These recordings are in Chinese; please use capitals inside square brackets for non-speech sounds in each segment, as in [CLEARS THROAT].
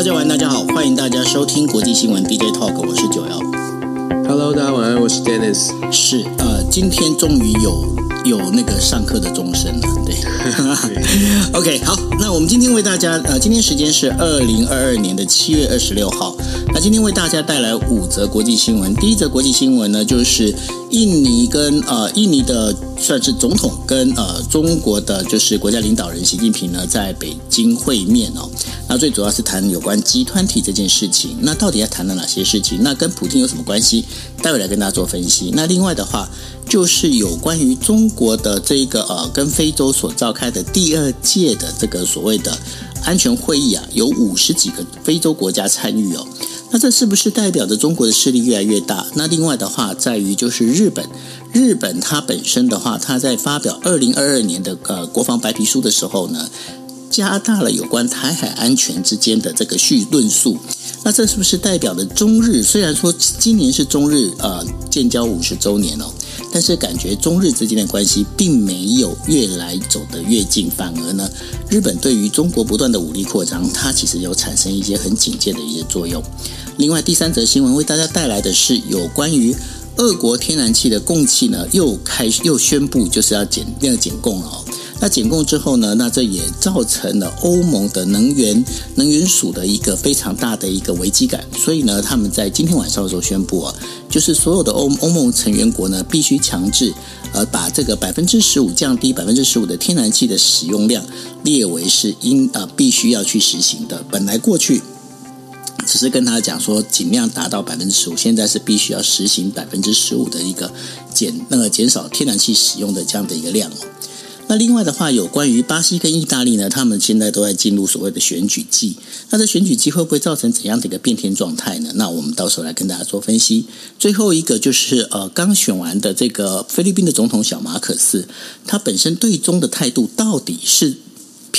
大家晚安，大家好，欢迎大家收听国际新闻 DJ Talk，我是九幺。Hello，大家晚安，我是 Dennis。是呃，今天终于有有那个上课的钟声了，对。[LAUGHS] OK，好，那我们今天为大家呃，今天时间是二零二二年的七月二十六号。那今天为大家带来五则国际新闻。第一则国际新闻呢，就是印尼跟呃印尼的算是总统跟呃中国的就是国家领导人习近平呢在北京会面哦。那最主要是谈有关集团体这件事情。那到底要谈了哪些事情？那跟普京有什么关系？待会来跟大家做分析。那另外的话，就是有关于中国的这个呃跟非洲所召开的第二届的这个所谓的安全会议啊，有五十几个非洲国家参与哦。那这是不是代表着中国的势力越来越大？那另外的话，在于就是日本，日本它本身的话，它在发表二零二二年的呃国防白皮书的时候呢，加大了有关台海安全之间的这个叙论述，那这是不是代表着中日？虽然说今年是中日呃建交五十周年哦，但是感觉中日之间的关系并没有越来走得越近，反而呢，日本对于中国不断的武力扩张，它其实有产生一些很警戒的一些作用。另外，第三则新闻为大家带来的是有关于俄国天然气的供气呢，又开又宣布就是要减要减供了哦。那减供之后呢，那这也造成了欧盟的能源能源署的一个非常大的一个危机感。所以呢，他们在今天晚上的时候宣布啊，就是所有的欧欧盟成员国呢，必须强制呃把这个百分之十五降低百分之十五的天然气的使用量列为是应呃必须要去实行的。本来过去只是跟他讲说尽量达到百分之十五，现在是必须要实行百分之十五的一个减那个减少天然气使用的这样的一个量。那另外的话，有关于巴西跟意大利呢，他们现在都在进入所谓的选举季。那这选举季会不会造成怎样的一个变天状态呢？那我们到时候来跟大家做分析。最后一个就是呃，刚选完的这个菲律宾的总统小马可斯，他本身对中的态度到底是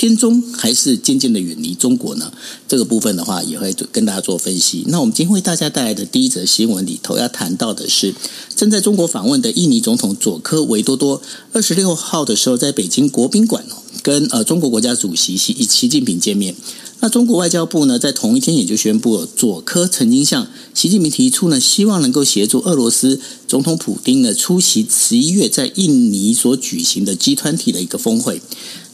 偏中还是渐渐的远离中国呢？这个部分的话，也会跟大家做分析。那我们今天为大家带来的第一则新闻里头要谈到的是，正在中国访问的印尼总统佐科维多多，二十六号的时候在北京国宾馆跟呃中国国家主席习习近平见面。那中国外交部呢，在同一天也就宣布了，佐科曾经向习近平提出呢，希望能够协助俄罗斯总统普丁呢出席十一月在印尼所举行的 G20 的一个峰会。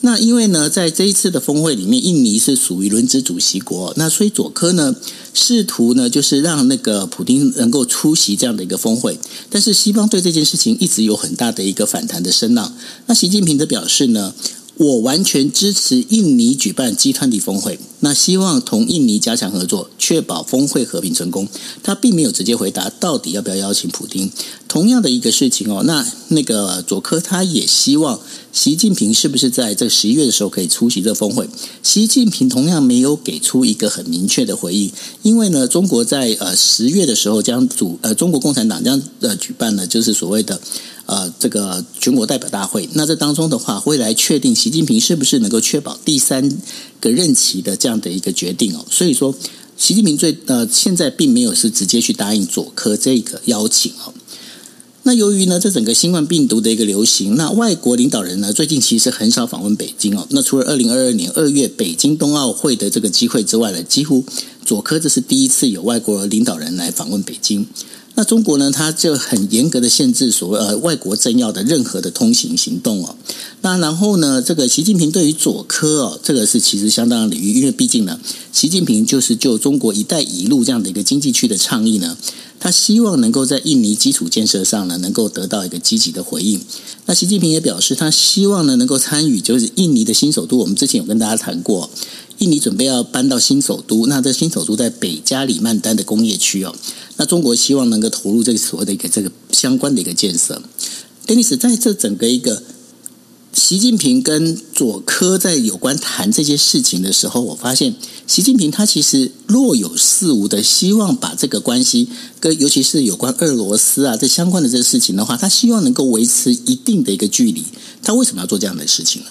那因为呢，在这一次的峰会里面，印尼是属于轮值主席国，那所以佐科呢试图呢就是让那个普丁能够出席这样的一个峰会，但是西方对这件事情一直有很大的一个反弹的声浪。那习近平则表示呢，我完全支持印尼举办 G20 峰会，那希望同印尼加强合作，确保峰会和平成功。他并没有直接回答到底要不要邀请普丁。同样的一个事情哦，那那个佐科他也希望习近平是不是在这十一月的时候可以出席这峰会？习近平同样没有给出一个很明确的回应，因为呢，中国在呃十月的时候将主呃中国共产党将呃举办了就是所谓的。呃，这个全国代表大会，那这当中的话，会来确定习近平是不是能够确保第三个任期的这样的一个决定哦。所以说，习近平最呃现在并没有是直接去答应佐科这个邀请哦。那由于呢，这整个新冠病毒的一个流行，那外国领导人呢最近其实很少访问北京哦。那除了二零二二年二月北京冬奥会的这个机会之外呢，几乎佐科这是第一次有外国领导人来访问北京。那中国呢，它就很严格的限制所谓呃外国政要的任何的通行行动哦。那然后呢，这个习近平对于佐科哦，这个是其实相当的礼遇，因为毕竟呢，习近平就是就中国“一带一路”这样的一个经济区的倡议呢，他希望能够在印尼基础建设上呢，能够得到一个积极的回应。那习近平也表示，他希望呢能够参与，就是印尼的新首都。我们之前有跟大家谈过。印尼准备要搬到新首都，那这新首都在北加里曼丹的工业区哦。那中国希望能够投入这个所谓的一个这个相关的一个建设。Dennis 在这整个一个习近平跟佐科在有关谈这些事情的时候，我发现习近平他其实若有似无的希望把这个关系跟尤其是有关俄罗斯啊这相关的这个事情的话，他希望能够维持一定的一个距离。他为什么要做这样的事情呢？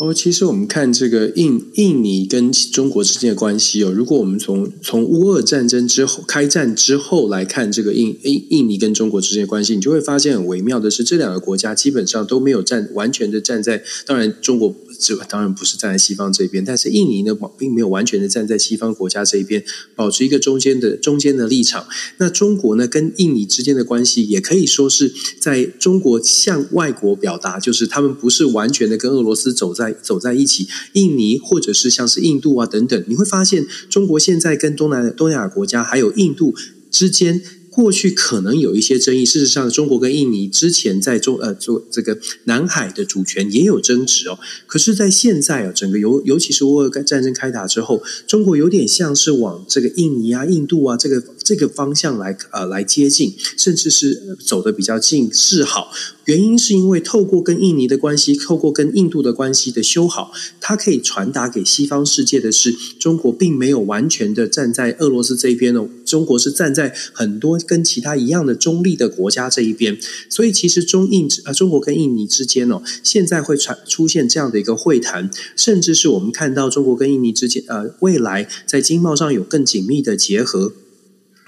哦，其实我们看这个印印尼跟中国之间的关系哦，如果我们从从乌俄战争之后开战之后来看这个印印印尼跟中国之间的关系，你就会发现很微妙的是，这两个国家基本上都没有站完全的站在，当然中国这当然不是站在西方这边，但是印尼呢，并没有完全的站在西方国家这一边，保持一个中间的中间的立场。那中国呢，跟印尼之间的关系，也可以说是在中国向外国表达，就是他们不是完全的跟俄罗斯走在走在一起。印尼或者是像是印度啊等等，你会发现中国现在跟东南东亚国家还有印度之间。过去可能有一些争议，事实上，中国跟印尼之前在中呃做这个南海的主权也有争执哦。可是，在现在啊，整个尤尤其是乌俄战争开打之后，中国有点像是往这个印尼啊、印度啊这个这个方向来呃来接近，甚至是走得比较近示好。原因是因为透过跟印尼的关系，透过跟印度的关系的修好，它可以传达给西方世界的是，中国并没有完全的站在俄罗斯这一边哦，中国是站在很多。跟其他一样的中立的国家这一边，所以其实中印呃中国跟印尼之间哦，现在会传出现这样的一个会谈，甚至是我们看到中国跟印尼之间呃未来在经贸上有更紧密的结合。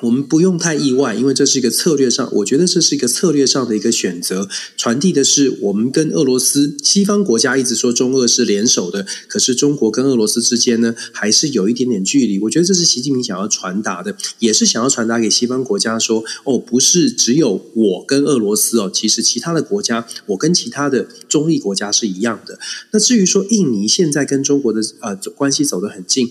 我们不用太意外，因为这是一个策略上，我觉得这是一个策略上的一个选择，传递的是我们跟俄罗斯西方国家一直说中俄是联手的，可是中国跟俄罗斯之间呢，还是有一点点距离。我觉得这是习近平想要传达的，也是想要传达给西方国家说，哦，不是只有我跟俄罗斯哦，其实其他的国家，我跟其他的中立国家是一样的。那至于说印尼现在跟中国的呃关系走得很近，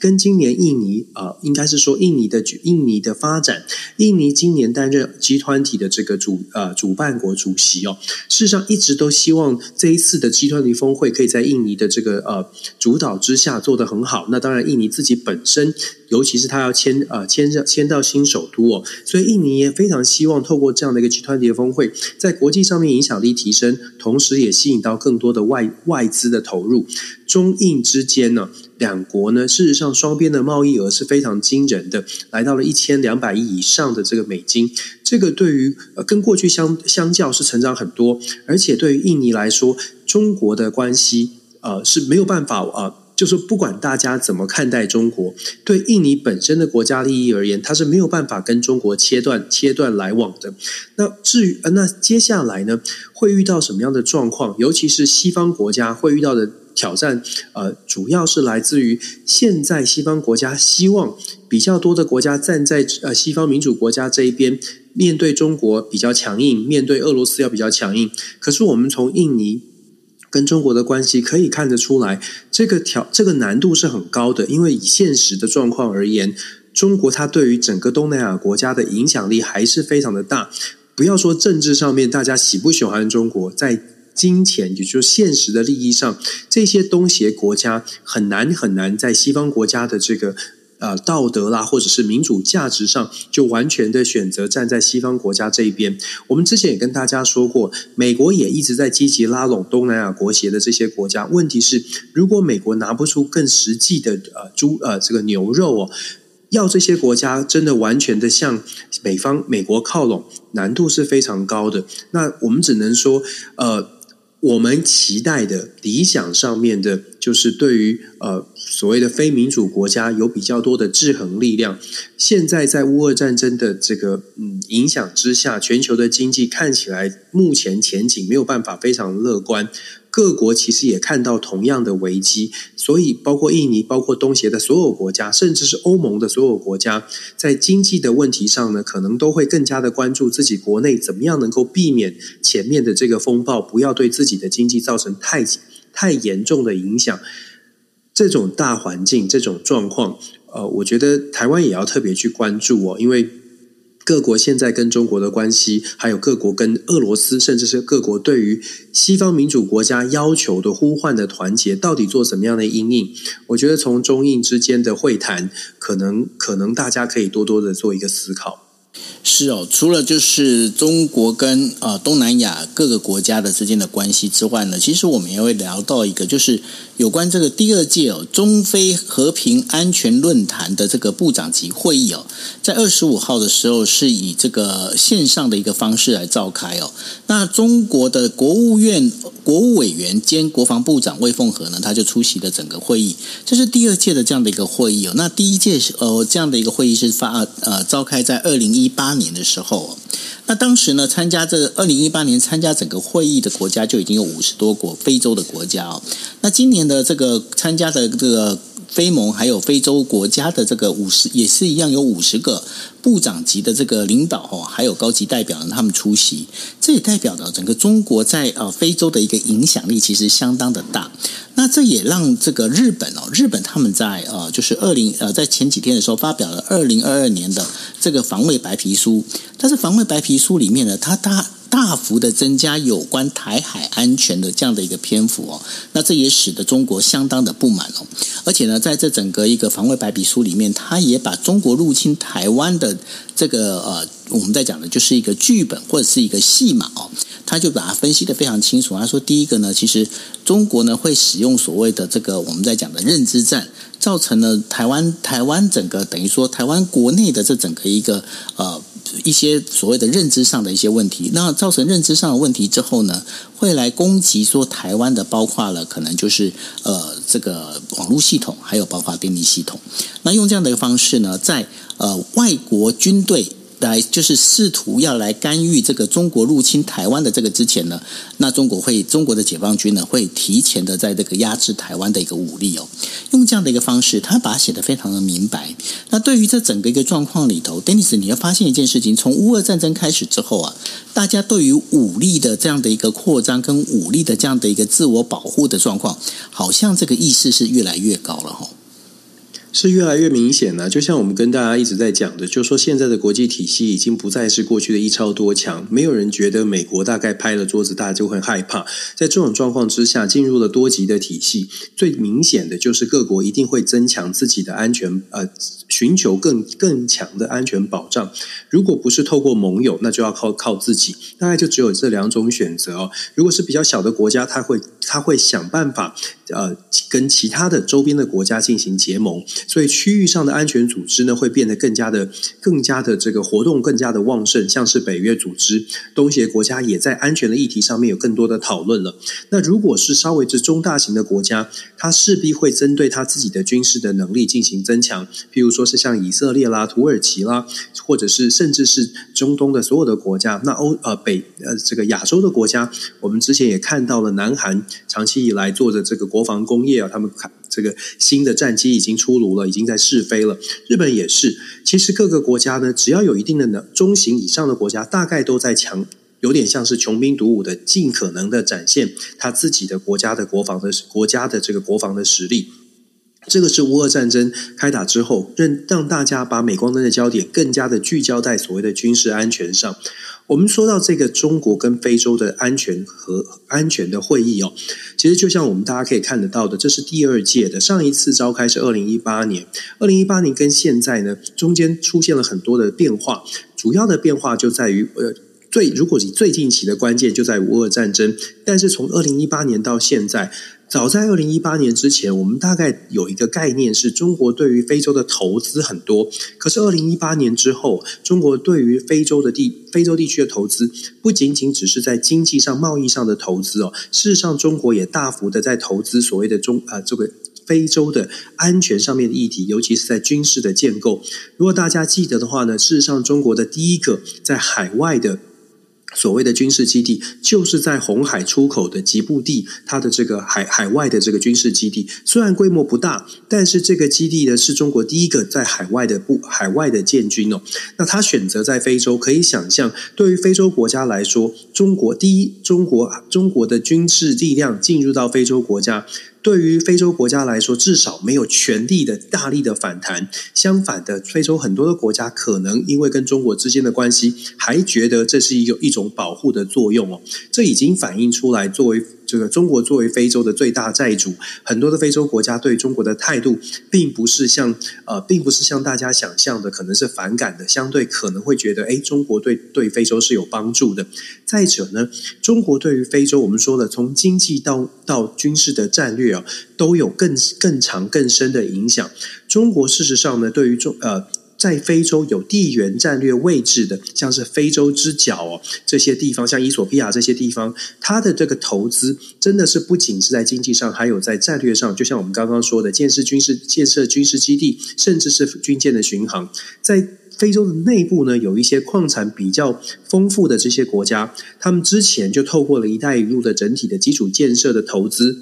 跟今年印尼呃应该是说印尼的印尼的。发展，印尼今年担任集团体的这个主呃主办国主席哦，事实上一直都希望这一次的集团体峰会可以在印尼的这个呃主导之下做得很好。那当然，印尼自己本身，尤其是他要迁呃迁迁到新首都哦，所以印尼也非常希望透过这样的一个集团体的峰会，在国际上面影响力提升，同时也吸引到更多的外外资的投入。中印之间呢，两国呢，事实上双边的贸易额是非常惊人的，来到了一千两百亿以上的这个美金。这个对于呃跟过去相相较是成长很多，而且对于印尼来说，中国的关系呃是没有办法呃，就是不管大家怎么看待中国，对印尼本身的国家利益而言，它是没有办法跟中国切断切断来往的。那至于呃那接下来呢，会遇到什么样的状况？尤其是西方国家会遇到的。挑战，呃，主要是来自于现在西方国家希望比较多的国家站在呃西方民主国家这一边，面对中国比较强硬，面对俄罗斯要比较强硬。可是我们从印尼跟中国的关系可以看得出来，这个条这个难度是很高的，因为以现实的状况而言，中国它对于整个东南亚国家的影响力还是非常的大。不要说政治上面大家喜不喜欢中国，在金钱，也就是现实的利益上，这些东协国家很难很难在西方国家的这个呃道德啦，或者是民主价值上，就完全的选择站在西方国家这一边。我们之前也跟大家说过，美国也一直在积极拉拢东南亚国协的这些国家。问题是，如果美国拿不出更实际的呃猪呃这个牛肉哦。要这些国家真的完全的向美方美国靠拢，难度是非常高的。那我们只能说，呃，我们期待的理想上面的，就是对于呃所谓的非民主国家有比较多的制衡力量。现在在乌俄战争的这个嗯影响之下，全球的经济看起来目前前景没有办法非常乐观。各国其实也看到同样的危机，所以包括印尼、包括东协的所有国家，甚至是欧盟的所有国家，在经济的问题上呢，可能都会更加的关注自己国内怎么样能够避免前面的这个风暴，不要对自己的经济造成太太严重的影响。这种大环境、这种状况，呃，我觉得台湾也要特别去关注哦，因为。各国现在跟中国的关系，还有各国跟俄罗斯，甚至是各国对于西方民主国家要求的呼唤的团结，到底做什么样的因应？我觉得从中印之间的会谈，可能可能大家可以多多的做一个思考。是哦，除了就是中国跟呃东南亚各个国家的之间的关系之外呢，其实我们也会聊到一个，就是有关这个第二届哦中非和平安全论坛的这个部长级会议哦，在二十五号的时候是以这个线上的一个方式来召开哦。那中国的国务院国务委员兼国防部长魏凤和呢，他就出席了整个会议。这是第二届的这样的一个会议哦。那第一届是呃这样的一个会议是发呃召开在二零一。一八年的时候，那当时呢，参加这二零一八年参加整个会议的国家就已经有五十多国非洲的国家哦。那今年的这个参加的这个。非盟还有非洲国家的这个五十也是一样，有五十个部长级的这个领导哦，还有高级代表他们出席，这也代表了整个中国在呃非洲的一个影响力其实相当的大。那这也让这个日本哦，日本他们在呃就是二零呃在前几天的时候发表了二零二二年的这个防卫白皮书，但是防卫白皮书里面呢，它它。大幅的增加有关台海安全的这样的一个篇幅哦，那这也使得中国相当的不满哦。而且呢，在这整个一个防卫白皮书里面，他也把中国入侵台湾的这个呃，我们在讲的就是一个剧本或者是一个戏码哦，他就把它分析得非常清楚。他说，第一个呢，其实中国呢会使用所谓的这个我们在讲的认知战，造成了台湾台湾整个等于说台湾国内的这整个一个呃。一些所谓的认知上的一些问题，那造成认知上的问题之后呢，会来攻击说台湾的，包括了可能就是呃这个网络系统，还有包括电力系统。那用这样的一个方式呢，在呃外国军队。来就是试图要来干预这个中国入侵台湾的这个之前呢，那中国会中国的解放军呢会提前的在这个压制台湾的一个武力哦，用这样的一个方式，他把它写得非常的明白。那对于这整个一个状况里头，Dennis，你要发现一件事情，从乌俄战争开始之后啊，大家对于武力的这样的一个扩张跟武力的这样的一个自我保护的状况，好像这个意识是越来越高了哈。是越来越明显了，就像我们跟大家一直在讲的，就是说现在的国际体系已经不再是过去的一超多强，没有人觉得美国大概拍了桌子，大家就会害怕。在这种状况之下，进入了多极的体系，最明显的就是各国一定会增强自己的安全，呃，寻求更更强的安全保障。如果不是透过盟友，那就要靠靠自己，大概就只有这两种选择哦。如果是比较小的国家，他会他会想办法，呃，跟其他的周边的国家进行结盟。所以区域上的安全组织呢，会变得更加的、更加的这个活动更加的旺盛，像是北约组织，东协国家也在安全的议题上面有更多的讨论了。那如果是稍微是中大型的国家，它势必会针对它自己的军事的能力进行增强，譬如说是像以色列啦、土耳其啦，或者是甚至是中东的所有的国家。那欧呃北呃这个亚洲的国家，我们之前也看到了，南韩长期以来做的这个国防工业啊，他们看。这个新的战机已经出炉了，已经在试飞了。日本也是。其实各个国家呢，只要有一定的能中型以上的国家，大概都在强，有点像是穷兵黩武的，尽可能的展现他自己的国家的国防的国家的这个国防的实力。这个是乌俄战争开打之后，让让大家把镁光灯的焦点更加的聚焦在所谓的军事安全上。我们说到这个中国跟非洲的安全和安全的会议哦，其实就像我们大家可以看得到的，这是第二届的，上一次召开是二零一八年，二零一八年跟现在呢，中间出现了很多的变化，主要的变化就在于呃。最，如果你最近期的关键就在乌俄战争，但是从二零一八年到现在，早在二零一八年之前，我们大概有一个概念是中国对于非洲的投资很多。可是二零一八年之后，中国对于非洲的地非洲地区的投资，不仅仅只是在经济上、贸易上的投资哦，事实上中国也大幅的在投资所谓的中啊、呃、这个非洲的安全上面的议题，尤其是在军事的建构。如果大家记得的话呢，事实上中国的第一个在海外的。所谓的军事基地，就是在红海出口的吉布地，它的这个海海外的这个军事基地，虽然规模不大，但是这个基地呢，是中国第一个在海外的部海外的建军哦。那他选择在非洲，可以想象，对于非洲国家来说，中国第一，中国中国的军事力量进入到非洲国家。对于非洲国家来说，至少没有全力的大力的反弹。相反的，非洲很多的国家可能因为跟中国之间的关系，还觉得这是一个一种保护的作用哦。这已经反映出来，作为。这个中国作为非洲的最大债主，很多的非洲国家对中国的态度，并不是像呃，并不是像大家想象的，可能是反感的，相对可能会觉得，哎，中国对对非洲是有帮助的。再者呢，中国对于非洲，我们说的从经济到到军事的战略啊，都有更更长更深的影响。中国事实上呢，对于中呃。在非洲有地缘战略位置的，像是非洲之角哦，这些地方，像伊索比亚这些地方，它的这个投资真的是不仅是在经济上，还有在战略上。就像我们刚刚说的，建设军事、建设军事基地，甚至是军舰的巡航，在。非洲的内部呢，有一些矿产比较丰富的这些国家，他们之前就透过了一带一路的整体的基础建设的投资，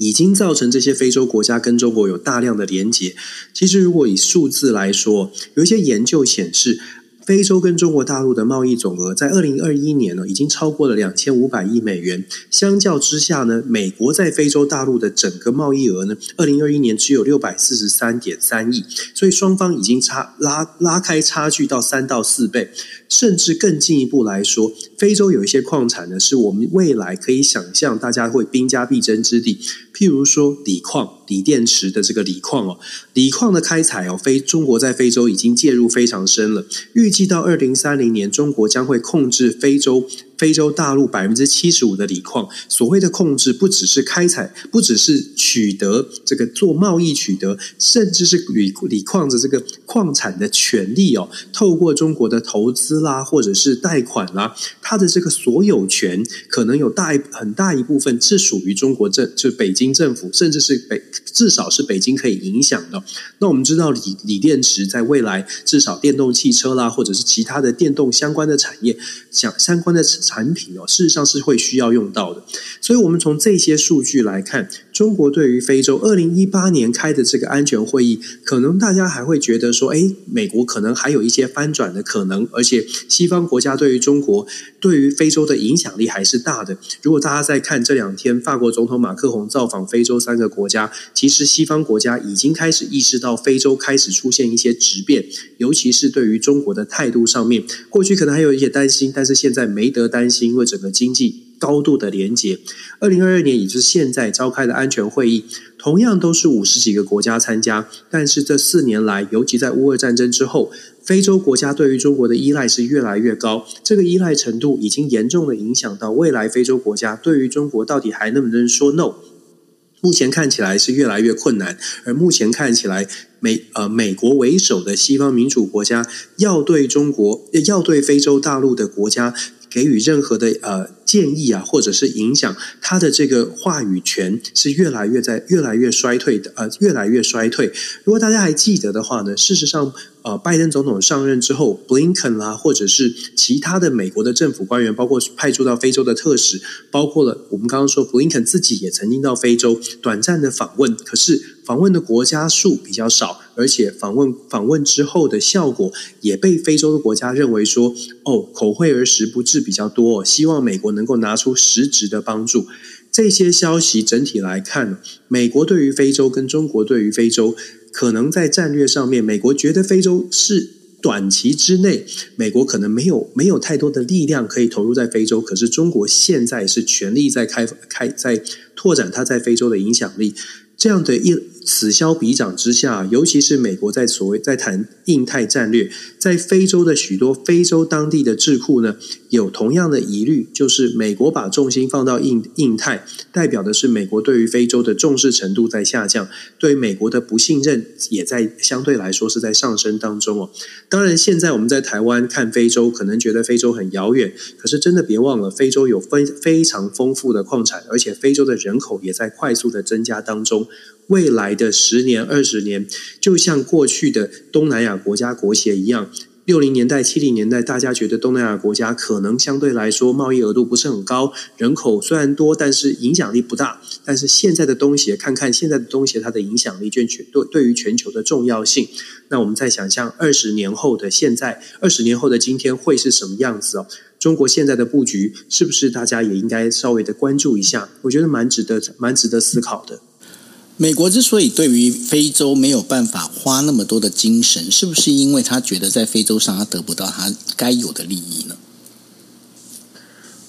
已经造成这些非洲国家跟中国有大量的连结。其实，如果以数字来说，有一些研究显示。非洲跟中国大陆的贸易总额在二零二一年呢，已经超过了两千五百亿美元。相较之下呢，美国在非洲大陆的整个贸易额呢，二零二一年只有六百四十三点三亿，所以双方已经差拉拉开差距到三到四倍。甚至更进一步来说，非洲有一些矿产呢，是我们未来可以想象大家会兵家必争之地。譬如说锂矿、锂电池的这个锂矿哦，锂矿的开采哦，非中国在非洲已经介入非常深了。预计到二零三零年，中国将会控制非洲。非洲大陆百分之七十五的锂矿，所谓的控制不只是开采，不只是取得这个做贸易取得，甚至是锂锂矿的这个矿产的权利哦，透过中国的投资啦，或者是贷款啦，它的这个所有权可能有大一很大一部分是属于中国政，就北京政府，甚至是北至少是北京可以影响的。那我们知道锂锂电池在未来至少电动汽车啦，或者是其他的电动相关的产业，相相关的。产品哦，事实上是会需要用到的，所以，我们从这些数据来看，中国对于非洲二零一八年开的这个安全会议，可能大家还会觉得说，诶，美国可能还有一些翻转的可能，而且西方国家对于中国、对于非洲的影响力还是大的。如果大家在看这两天，法国总统马克宏造访非洲三个国家，其实西方国家已经开始意识到非洲开始出现一些质变，尤其是对于中国的态度上面，过去可能还有一些担心，但是现在没得担心，因为整个经济高度的连接。二零二二年，也就是现在召开的安全会议，同样都是五十几个国家参加。但是这四年来，尤其在乌俄战争之后，非洲国家对于中国的依赖是越来越高。这个依赖程度已经严重的影响到未来非洲国家对于中国到底还能不能说 “no”。目前看起来是越来越困难。而目前看起来，美呃美国为首的西方民主国家要对中国，要对非洲大陆的国家。给予任何的呃建议啊，或者是影响，他的这个话语权是越来越在越来越衰退的，呃，越来越衰退。如果大家还记得的话呢，事实上。呃，拜登总统上任之后，布林肯啦，或者是其他的美国的政府官员，包括派驻到非洲的特使，包括了我们刚刚说，布林肯自己也曾经到非洲短暂的访问。可是访问的国家数比较少，而且访问访问之后的效果也被非洲的国家认为说，哦，口惠而实不至比较多，希望美国能够拿出实质的帮助。这些消息整体来看，美国对于非洲跟中国对于非洲。可能在战略上面，美国觉得非洲是短期之内，美国可能没有没有太多的力量可以投入在非洲。可是中国现在是全力在开开在拓展它在非洲的影响力，这样的一。此消彼长之下，尤其是美国在所谓在谈印太战略，在非洲的许多非洲当地的智库呢，有同样的疑虑，就是美国把重心放到印印太，代表的是美国对于非洲的重视程度在下降，对美国的不信任也在相对来说是在上升当中哦。当然，现在我们在台湾看非洲，可能觉得非洲很遥远，可是真的别忘了，非洲有非非常丰富的矿产，而且非洲的人口也在快速的增加当中。未来的十年、二十年，就像过去的东南亚国家国协一样，六零年代、七零年代，大家觉得东南亚国家可能相对来说贸易额度不是很高，人口虽然多，但是影响力不大。但是现在的东协，看看现在的东协，它的影响力，全全对对于全球的重要性。那我们再想象二十年后的现在，二十年后的今天会是什么样子哦？中国现在的布局，是不是大家也应该稍微的关注一下？我觉得蛮值得、蛮值得思考的。美国之所以对于非洲没有办法花那么多的精神，是不是因为他觉得在非洲上他得不到他该有的利益呢？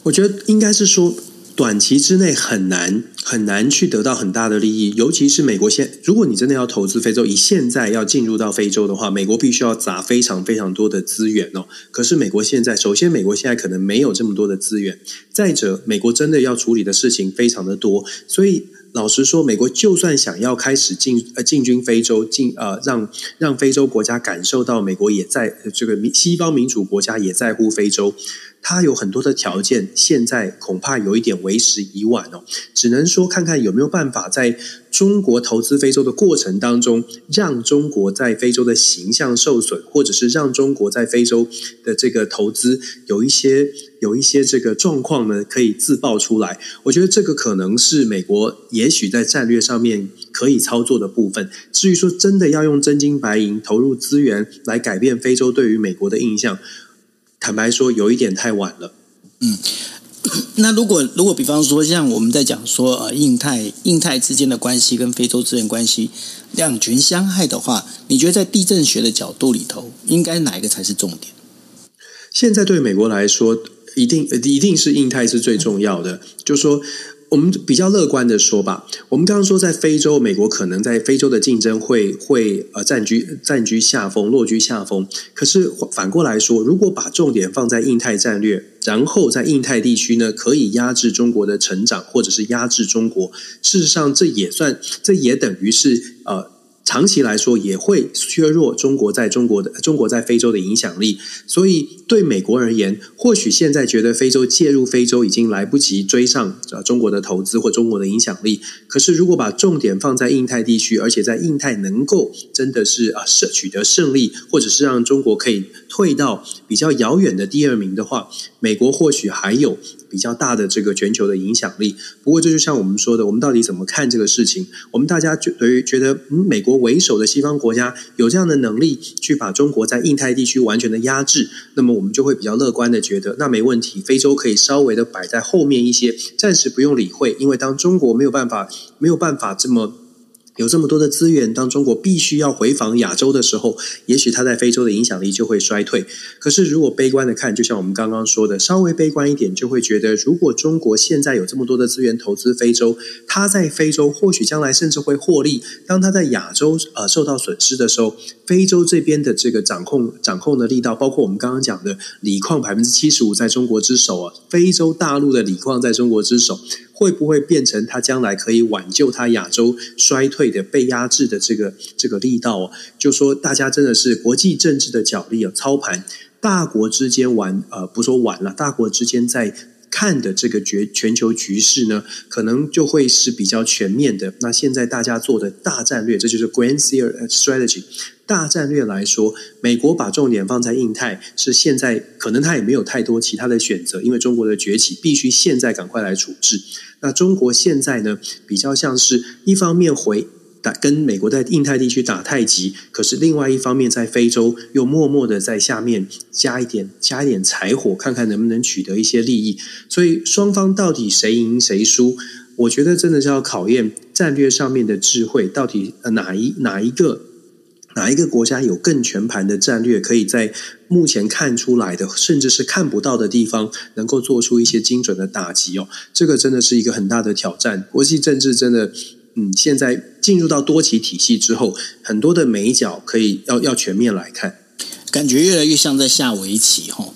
我觉得应该是说，短期之内很难很难去得到很大的利益，尤其是美国现，如果你真的要投资非洲，以现在要进入到非洲的话，美国必须要砸非常非常多的资源哦。可是美国现在，首先美国现在可能没有这么多的资源，再者，美国真的要处理的事情非常的多，所以。老实说，美国就算想要开始进呃进军非洲，进呃让让非洲国家感受到美国也在这个西方民主国家也在乎非洲，它有很多的条件，现在恐怕有一点为时已晚哦。只能说看看有没有办法在中国投资非洲的过程当中，让中国在非洲的形象受损，或者是让中国在非洲的这个投资有一些有一些这个状况呢，可以自爆出来。我觉得这个可能是美国也许在战略上面可以操作的部分。至于说真的要用真金白银投入资源来改变非洲对于美国的印象。坦白说，有一点太晚了。嗯，[COUGHS] 那如果如果比方说，像我们在讲说，呃，印太印太之间的关系跟非洲之间关系两权相害的话，你觉得在地震学的角度里头，应该哪一个才是重点？现在对美国来说，一定一定是印太是最重要的，就是说。我们比较乐观的说吧，我们刚刚说在非洲，美国可能在非洲的竞争会会呃占据占据下风，落居下风。可是反过来说，如果把重点放在印太战略，然后在印太地区呢，可以压制中国的成长，或者是压制中国，事实上这也算，这也等于是呃。长期来说也会削弱中国在中国的中国在非洲的影响力，所以对美国而言，或许现在觉得非洲介入非洲已经来不及追上中国的投资或中国的影响力。可是如果把重点放在印太地区，而且在印太能够真的是啊胜取得胜利，或者是让中国可以退到比较遥远的第二名的话，美国或许还有。比较大的这个全球的影响力，不过这就像我们说的，我们到底怎么看这个事情？我们大家觉对于觉得，嗯，美国为首的西方国家有这样的能力去把中国在印太地区完全的压制，那么我们就会比较乐观的觉得，那没问题，非洲可以稍微的摆在后面一些，暂时不用理会，因为当中国没有办法没有办法这么。有这么多的资源，当中国必须要回防亚洲的时候，也许它在非洲的影响力就会衰退。可是，如果悲观的看，就像我们刚刚说的，稍微悲观一点，就会觉得，如果中国现在有这么多的资源投资非洲，它在非洲或许将来甚至会获利。当它在亚洲呃受到损失的时候，非洲这边的这个掌控掌控的力道，包括我们刚刚讲的锂矿百分之七十五在中国之手啊，非洲大陆的锂矿在中国之手。会不会变成他将来可以挽救他亚洲衰退的被压制的这个这个力道哦？就说大家真的是国际政治的角力啊，操盘大国之间玩呃，不说玩了，大国之间在看的这个局全球局势呢，可能就会是比较全面的。那现在大家做的大战略，这就是 Grand Strategy。大战略来说，美国把重点放在印太，是现在可能他也没有太多其他的选择，因为中国的崛起必须现在赶快来处置。那中国现在呢，比较像是一方面回打跟美国在印太地区打太极，可是另外一方面在非洲又默默的在下面加一点加一点柴火，看看能不能取得一些利益。所以双方到底谁赢谁输，我觉得真的是要考验战略上面的智慧，到底哪一哪一个。哪一个国家有更全盘的战略，可以在目前看出来的，甚至是看不到的地方，能够做出一些精准的打击哦？这个真的是一个很大的挑战。国际政治真的，嗯，现在进入到多棋体系之后，很多的美角可以要要全面来看，感觉越来越像在下围棋哈。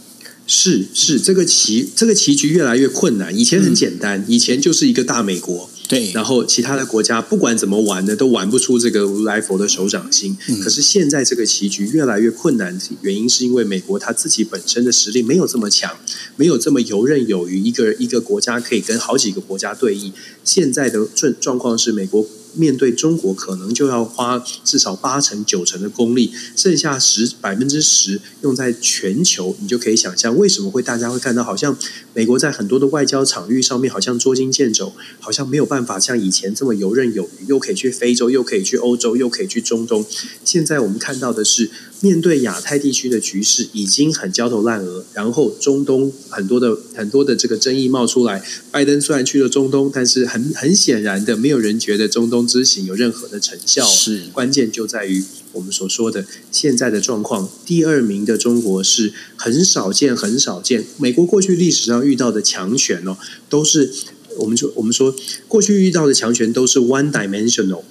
是是，这个棋这个棋局越来越困难。以前很简单，嗯、以前就是一个大美国。对，然后其他的国家不管怎么玩呢，都玩不出这个如来佛的手掌心。嗯、可是现在这个棋局越来越困难，原因是因为美国他自己本身的实力没有这么强，没有这么游刃有余，一个一个国家可以跟好几个国家对弈。现在的状状况是美国。面对中国，可能就要花至少八成九成的功力，剩下十百分之十用在全球，你就可以想象为什么会大家会看到，好像美国在很多的外交场域上面好像捉襟见肘，好像没有办法像以前这么游刃有余，又可以去非洲，又可以去欧洲，又可以去中东。现在我们看到的是。面对亚太地区的局势已经很焦头烂额，然后中东很多的很多的这个争议冒出来。拜登虽然去了中东，但是很很显然的，没有人觉得中东之行有任何的成效。是关键就在于我们所说的现在的状况。第二名的中国是很少见，很少见。美国过去历史上遇到的强权哦，都是我们说我们说过去遇到的强权都是 one dimensional。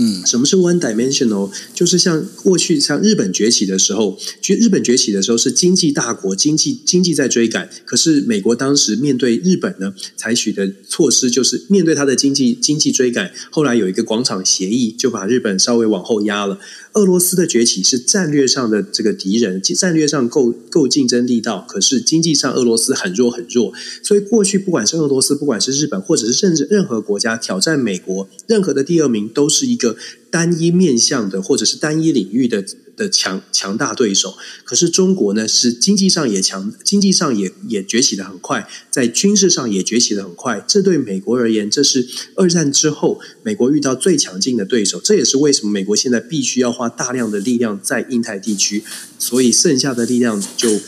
嗯，什么是 one dimensional？就是像过去像日本崛起的时候，其实日本崛起的时候是经济大国，经济经济在追赶。可是美国当时面对日本呢，采取的措施就是面对它的经济经济追赶，后来有一个广场协议，就把日本稍微往后压了。俄罗斯的崛起是战略上的这个敌人，战略上够够竞争力道，可是经济上俄罗斯很弱很弱。所以过去不管是俄罗斯，不管是日本，或者是甚至任何国家挑战美国，任何的第二名都是一个单一面向的，或者是单一领域的。的强强大对手，可是中国呢，是经济上也强，经济上也也崛起的很快，在军事上也崛起的很快。这对美国而言，这是二战之后美国遇到最强劲的对手。这也是为什么美国现在必须要花大量的力量在印太地区，所以剩下的力量就。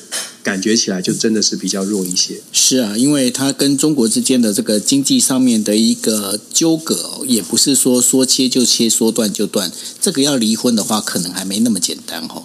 感觉起来就真的是比较弱一些。是啊，因为它跟中国之间的这个经济上面的一个纠葛，也不是说说切就切，说断就断。这个要离婚的话，可能还没那么简单哦。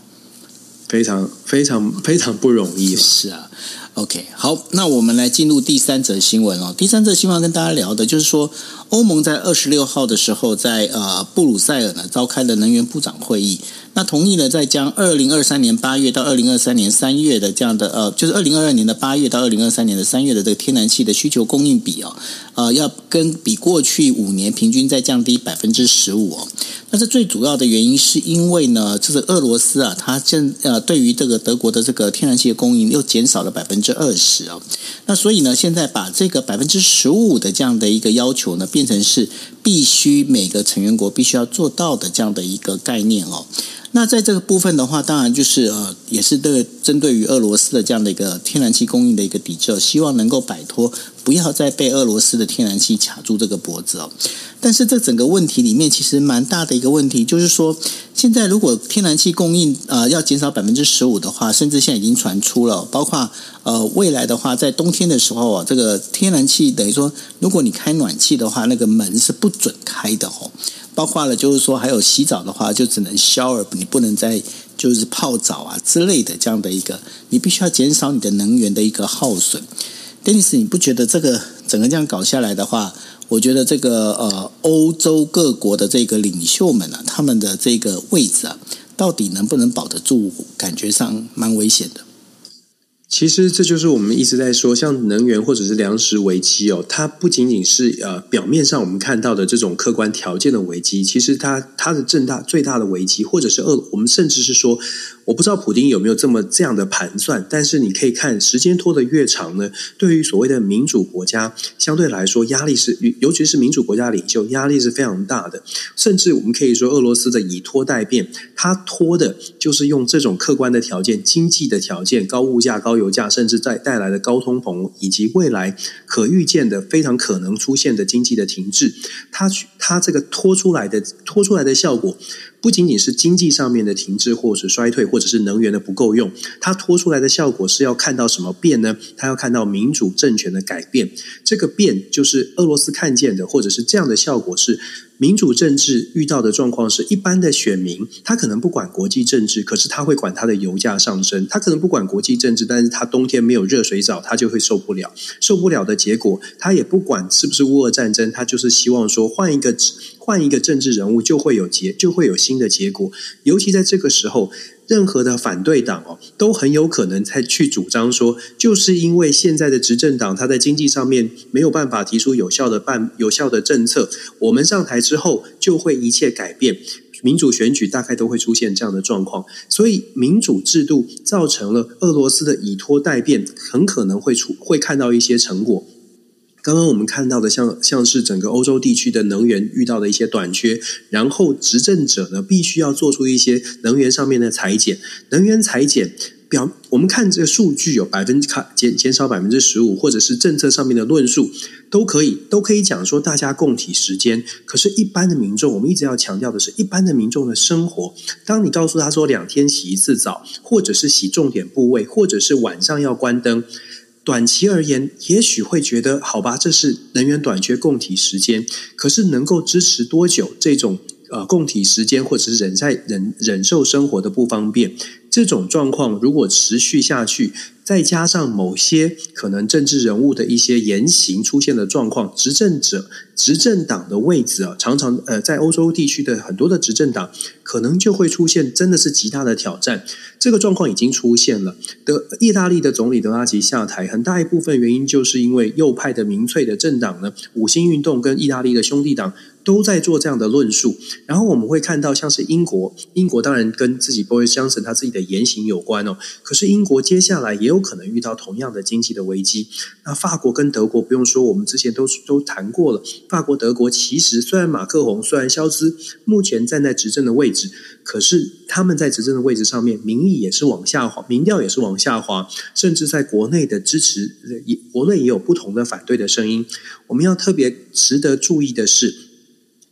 非常非常非常不容易。是啊。OK，好，那我们来进入第三则新闻哦。第三则新闻跟大家聊的就是说，欧盟在二十六号的时候在，在呃布鲁塞尔呢召开了能源部长会议。那同意呢，在将二零二三年八月到二零二三年三月的这样的呃，就是二零二二年的八月到二零二三年的三月的这个天然气的需求供应比哦，呃，要跟比过去五年平均再降低百分之十五哦。那这最主要的原因是因为呢，就是俄罗斯啊，它正呃对于这个德国的这个天然气的供应又减少了百分之二十哦。那所以呢，现在把这个百分之十五的这样的一个要求呢，变成是必须每个成员国必须要做到的这样的一个概念哦。那在这个部分的话，当然就是呃，也是对针对于俄罗斯的这样的一个天然气供应的一个抵制，希望能够摆脱，不要再被俄罗斯的天然气卡住这个脖子哦。但是这整个问题里面，其实蛮大的一个问题，就是说，现在如果天然气供应呃要减少百分之十五的话，甚至现在已经传出了，包括呃未来的话，在冬天的时候啊，这个天然气等于说，如果你开暖气的话，那个门是不准开的哦。包括了，就是说，还有洗澡的话，就只能 shower，你不能再就是泡澡啊之类的这样的一个，你必须要减少你的能源的一个耗损。Dennis，你不觉得这个整个这样搞下来的话，我觉得这个呃，欧洲各国的这个领袖们啊，他们的这个位置啊，到底能不能保得住？感觉上蛮危险的。其实这就是我们一直在说，像能源或者是粮食危机哦，它不仅仅是呃表面上我们看到的这种客观条件的危机，其实它它的正大最大的危机，或者是俄，我们甚至是说。我不知道普丁有没有这么这样的盘算，但是你可以看时间拖得越长呢，对于所谓的民主国家，相对来说压力是，尤其是民主国家领袖压力是非常大的。甚至我们可以说，俄罗斯的以拖代变，它拖的就是用这种客观的条件、经济的条件、高物价、高油价，甚至带带来的高通膨，以及未来可预见的非常可能出现的经济的停滞，它它这个拖出来的拖出来的效果。不仅仅是经济上面的停滞或者衰退，或者是能源的不够用，它拖出来的效果是要看到什么变呢？它要看到民主政权的改变。这个变就是俄罗斯看见的，或者是这样的效果是。民主政治遇到的状况是一般的选民，他可能不管国际政治，可是他会管他的油价上升。他可能不管国际政治，但是他冬天没有热水澡，他就会受不了。受不了的结果，他也不管是不是乌俄战争，他就是希望说换一个换一个政治人物就会有结，就会有新的结果。尤其在这个时候。任何的反对党哦，都很有可能在去主张说，就是因为现在的执政党他在经济上面没有办法提出有效的办有效的政策，我们上台之后就会一切改变，民主选举大概都会出现这样的状况，所以民主制度造成了俄罗斯的以拖代变，很可能会出会看到一些成果。刚刚我们看到的像，像是整个欧洲地区的能源遇到的一些短缺，然后执政者呢，必须要做出一些能源上面的裁减。能源裁减表，我们看这个数据有百分之减减少百分之十五，或者是政策上面的论述，都可以都可以讲说大家共体时间。可是，一般的民众，我们一直要强调的是，一般的民众的生活，当你告诉他说两天洗一次澡，或者是洗重点部位，或者是晚上要关灯。短期而言，也许会觉得好吧，这是能源短缺供体时间。可是能够支持多久？这种呃供体时间，或者是忍在忍忍受生活的不方便，这种状况如果持续下去，再加上某些可能政治人物的一些言行出现的状况，执政者、执政党的位置啊，常常呃，在欧洲地区的很多的执政党，可能就会出现真的是极大的挑战。这个状况已经出现了。德意大利的总理德拉吉下台，很大一部分原因就是因为右派的民粹的政党呢，五星运动跟意大利的兄弟党。都在做这样的论述，然后我们会看到，像是英国，英国当然跟自己 Boris Johnson 他自己的言行有关哦。可是英国接下来也有可能遇到同样的经济的危机。那法国跟德国不用说，我们之前都都谈过了。法国、德国其实虽然马克宏、虽然肖兹目前站在执政的位置，可是他们在执政的位置上面，民意也是往下滑，民调也是往下滑，甚至在国内的支持也国内也有不同的反对的声音。我们要特别值得注意的是。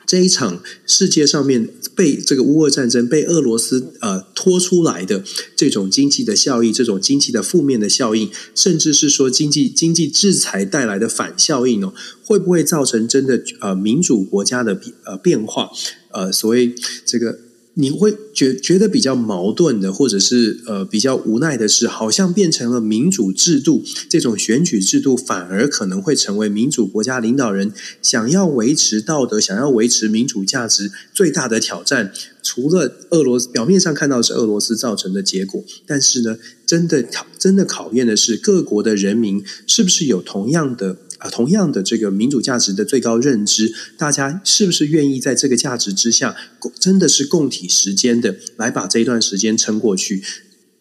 这一场世界上面被这个乌俄战争被俄罗斯呃拖出来的这种经济的效益，这种经济的负面的效应，甚至是说经济经济制裁带来的反效应哦，会不会造成真的呃民主国家的呃变化？呃，所谓这个。你会觉觉得比较矛盾的，或者是呃比较无奈的是，好像变成了民主制度这种选举制度，反而可能会成为民主国家领导人想要维持道德、想要维持民主价值最大的挑战。除了俄罗斯表面上看到是俄罗斯造成的结果，但是呢，真的考真的考验的是各国的人民是不是有同样的。啊，同样的这个民主价值的最高认知，大家是不是愿意在这个价值之下，真的是共体时间的来把这一段时间撑过去？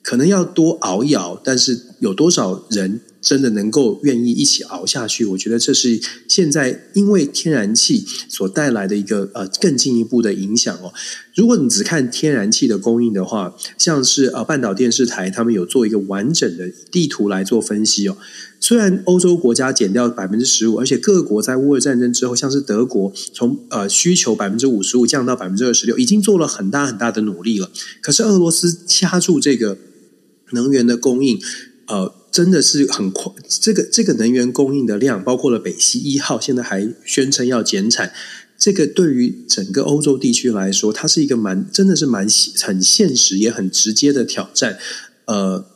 可能要多熬一熬，但是有多少人真的能够愿意一起熬下去？我觉得这是现在因为天然气所带来的一个呃更进一步的影响哦。如果你只看天然气的供应的话，像是呃半岛电视台他们有做一个完整的地图来做分析哦。虽然欧洲国家减掉百分之十五，而且各国在乌俄战争之后，像是德国从呃需求百分之五十五降到百分之二十六，已经做了很大很大的努力了。可是俄罗斯掐住这个能源的供应，呃，真的是很快。这个这个能源供应的量，包括了北溪一号，现在还宣称要减产。这个对于整个欧洲地区来说，它是一个蛮真的是蛮很现实也很直接的挑战，呃。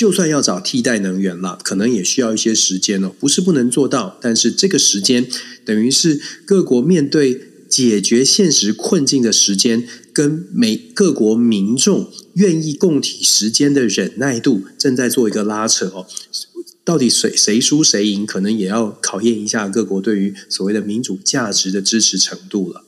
就算要找替代能源了，可能也需要一些时间哦。不是不能做到，但是这个时间等于是各国面对解决现实困境的时间，跟每各国民众愿意共体时间的忍耐度正在做一个拉扯哦。到底谁谁输谁赢，可能也要考验一下各国对于所谓的民主价值的支持程度了。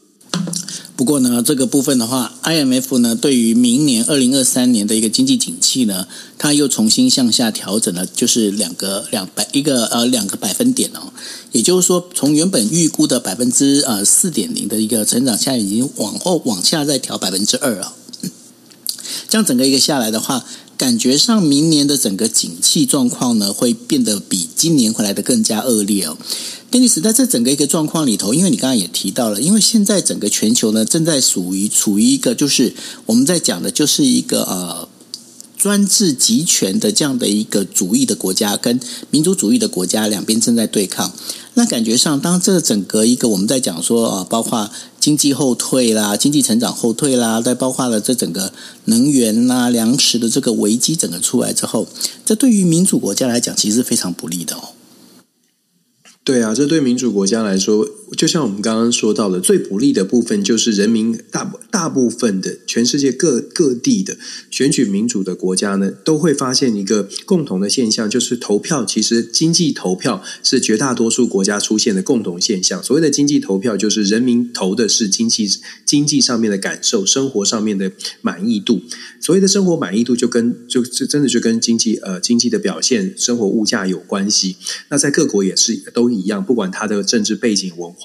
不过呢，这个部分的话，IMF 呢对于明年二零二三年的一个经济景气呢，它又重新向下调整了，就是两个两百一个呃两个百分点哦。也就是说，从原本预估的百分之呃四点零的一个成长，现在已经往后往下再调百分之二啊。这样整个一个下来的话，感觉上明年的整个景气状况呢，会变得比今年会来的更加恶劣哦。Dennis，在这整个一个状况里头，因为你刚刚也提到了，因为现在整个全球呢，正在属于处于一个就是我们在讲的，就是一个呃专制集权的这样的一个主义的国家跟民族主义的国家两边正在对抗。那感觉上，当这整个一个我们在讲说啊，包括经济后退啦、经济成长后退啦，再包括了这整个能源啦、粮食的这个危机整个出来之后，这对于民主国家来讲，其实是非常不利的哦。对啊，这对民主国家来说，就像我们刚刚说到的，最不利的部分就是人民大大部分的全世界各各地的选举民主的国家呢，都会发现一个共同的现象，就是投票其实经济投票是绝大多数国家出现的共同现象。所谓的经济投票，就是人民投的是经济经济上面的感受，生活上面的满意度。所谓的生活满意度，就跟就就真的就跟经济呃经济的表现、生活物价有关系。那在各国也是都一样，不管它的政治背景、文化。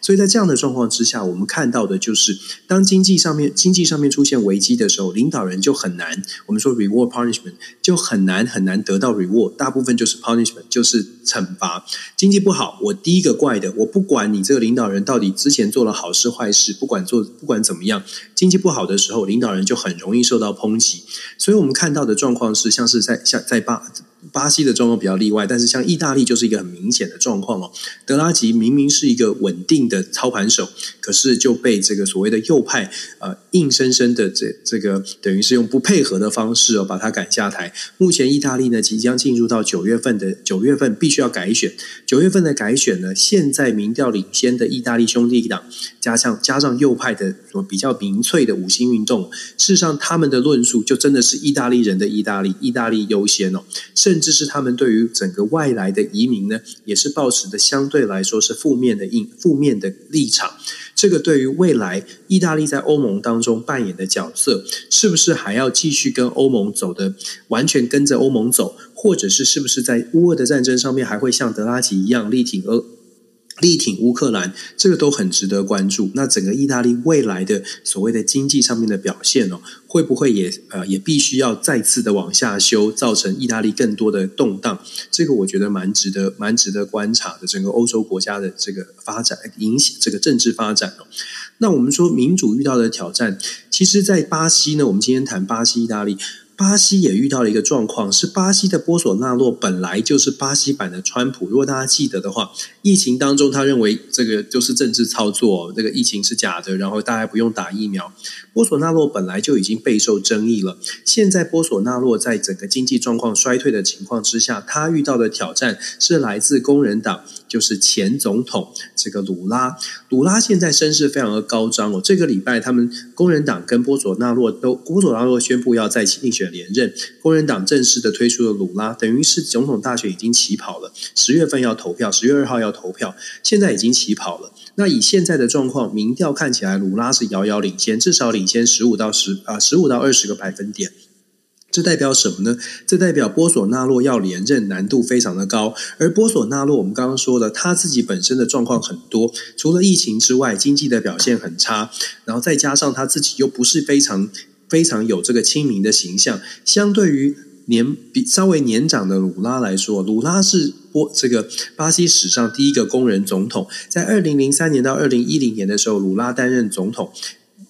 所以在这样的状况之下，我们看到的就是，当经济上面经济上面出现危机的时候，领导人就很难。我们说 reward punishment 就很难很难得到 reward，大部分就是 punishment，就是惩罚。经济不好，我第一个怪的，我不管你这个领导人到底之前做了好事坏事，不管做不管怎么样，经济不好的时候，领导人就很容易受到抨击。所以我们看到的状况是，像是在像在巴。巴西的状况比较例外，但是像意大利就是一个很明显的状况哦。德拉吉明明是一个稳定的操盘手，可是就被这个所谓的右派呃硬生生的这这个等于是用不配合的方式哦把他赶下台。目前意大利呢即将进入到九月份的九月份必须要改选，九月份的改选呢，现在民调领先的意大利兄弟党加上加上右派的比较民粹的五星运动，事实上他们的论述就真的是意大利人的意大利，意大利优先哦。甚这是他们对于整个外来的移民呢，也是保持的相对来说是负面的印负面的立场。这个对于未来意大利在欧盟当中扮演的角色，是不是还要继续跟欧盟走的完全跟着欧盟走，或者是是不是在乌俄的战争上面还会像德拉吉一样力挺俄？力挺乌克兰，这个都很值得关注。那整个意大利未来的所谓的经济上面的表现哦，会不会也呃也必须要再次的往下修，造成意大利更多的动荡？这个我觉得蛮值得蛮值得观察的。整个欧洲国家的这个发展影响这个政治发展哦。那我们说民主遇到的挑战，其实，在巴西呢，我们今天谈巴西、意大利。巴西也遇到了一个状况，是巴西的波索纳洛本来就是巴西版的川普。如果大家记得的话，疫情当中他认为这个就是政治操作，这个疫情是假的，然后大家不用打疫苗。波索纳洛本来就已经备受争议了，现在波索纳洛在整个经济状况衰退的情况之下，他遇到的挑战是来自工人党，就是前总统这个鲁拉。鲁拉现在声势非常的高涨哦，这个礼拜他们工人党跟波佐纳洛都波佐纳洛宣布要在竞选。连任，工人党正式的推出了鲁拉，等于是总统大选已经起跑了。十月份要投票，十月二号要投票，现在已经起跑了。那以现在的状况，民调看起来鲁拉是遥遥领先，至少领先十五到十啊十五到二十个百分点。这代表什么呢？这代表波索纳洛要连任难度非常的高。而波索纳洛，我们刚刚说了，他自己本身的状况很多，除了疫情之外，经济的表现很差，然后再加上他自己又不是非常。非常有这个亲民的形象，相对于年比稍微年长的鲁拉来说，鲁拉是波这个巴西史上第一个工人总统，在二零零三年到二零一零年的时候，鲁拉担任总统。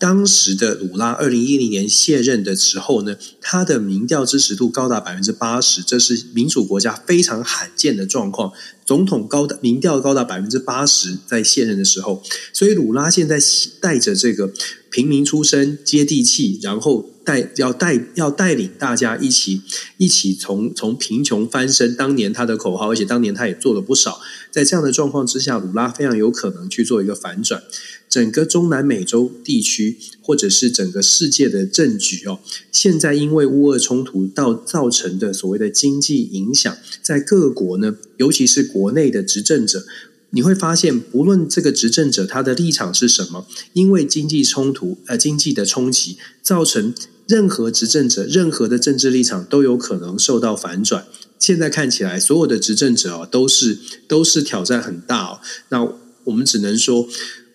当时的鲁拉二零一零年卸任的时候呢，他的民调支持度高达百分之八十，这是民主国家非常罕见的状况。总统高的民调高达百分之八十，在卸任的时候，所以鲁拉现在带着这个平民出身、接地气，然后带要带要带领大家一起一起从从贫穷翻身。当年他的口号，而且当年他也做了不少。在这样的状况之下，鲁拉非常有可能去做一个反转。整个中南美洲地区，或者是整个世界的政局哦，现在因为乌俄冲突到造成的所谓的经济影响，在各国呢，尤其是国内的执政者，你会发现，不论这个执政者他的立场是什么，因为经济冲突呃经济的冲击，造成任何执政者任何的政治立场都有可能受到反转。现在看起来，所有的执政者哦，都是都是挑战很大哦。那我们只能说。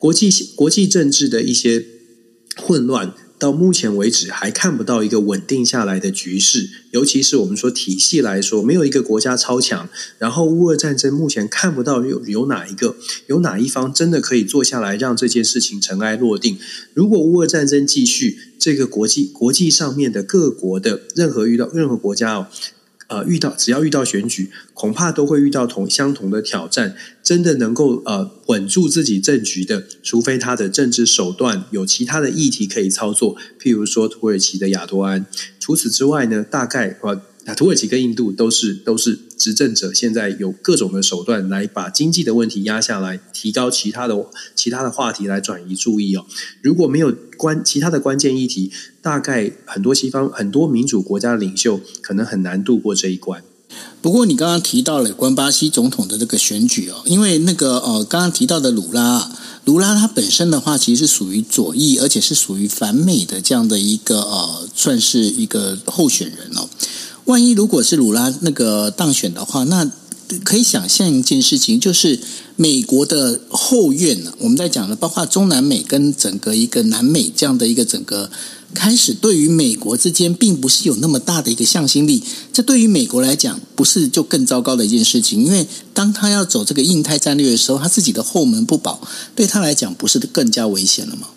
国际国际政治的一些混乱，到目前为止还看不到一个稳定下来的局势。尤其是我们说体系来说，没有一个国家超强。然后乌俄战争目前看不到有有哪一个有哪一方真的可以坐下来让这件事情尘埃落定。如果乌俄战争继续，这个国际国际上面的各国的任何遇到任何国家哦。呃，遇到只要遇到选举，恐怕都会遇到同相同的挑战。真的能够呃稳住自己政局的，除非他的政治手段有其他的议题可以操作，譬如说土耳其的亚多安。除此之外呢，大概呃。土耳其跟印度都是都是执政者，现在有各种的手段来把经济的问题压下来，提高其他的其他的话题来转移注意哦。如果没有关其他的关键议题，大概很多西方很多民主国家的领袖可能很难度过这一关。不过你刚刚提到了关巴西总统的这个选举哦，因为那个呃刚刚提到的鲁拉，鲁拉他本身的话其实是属于左翼，而且是属于反美的这样的一个呃算是一个候选人哦。万一如果是鲁拉那个当选的话，那可以想象一件事情，就是美国的后院呢，我们在讲的，包括中南美跟整个一个南美这样的一个整个开始，对于美国之间并不是有那么大的一个向心力。这对于美国来讲，不是就更糟糕的一件事情？因为当他要走这个印太战略的时候，他自己的后门不保，对他来讲不是更加危险了吗？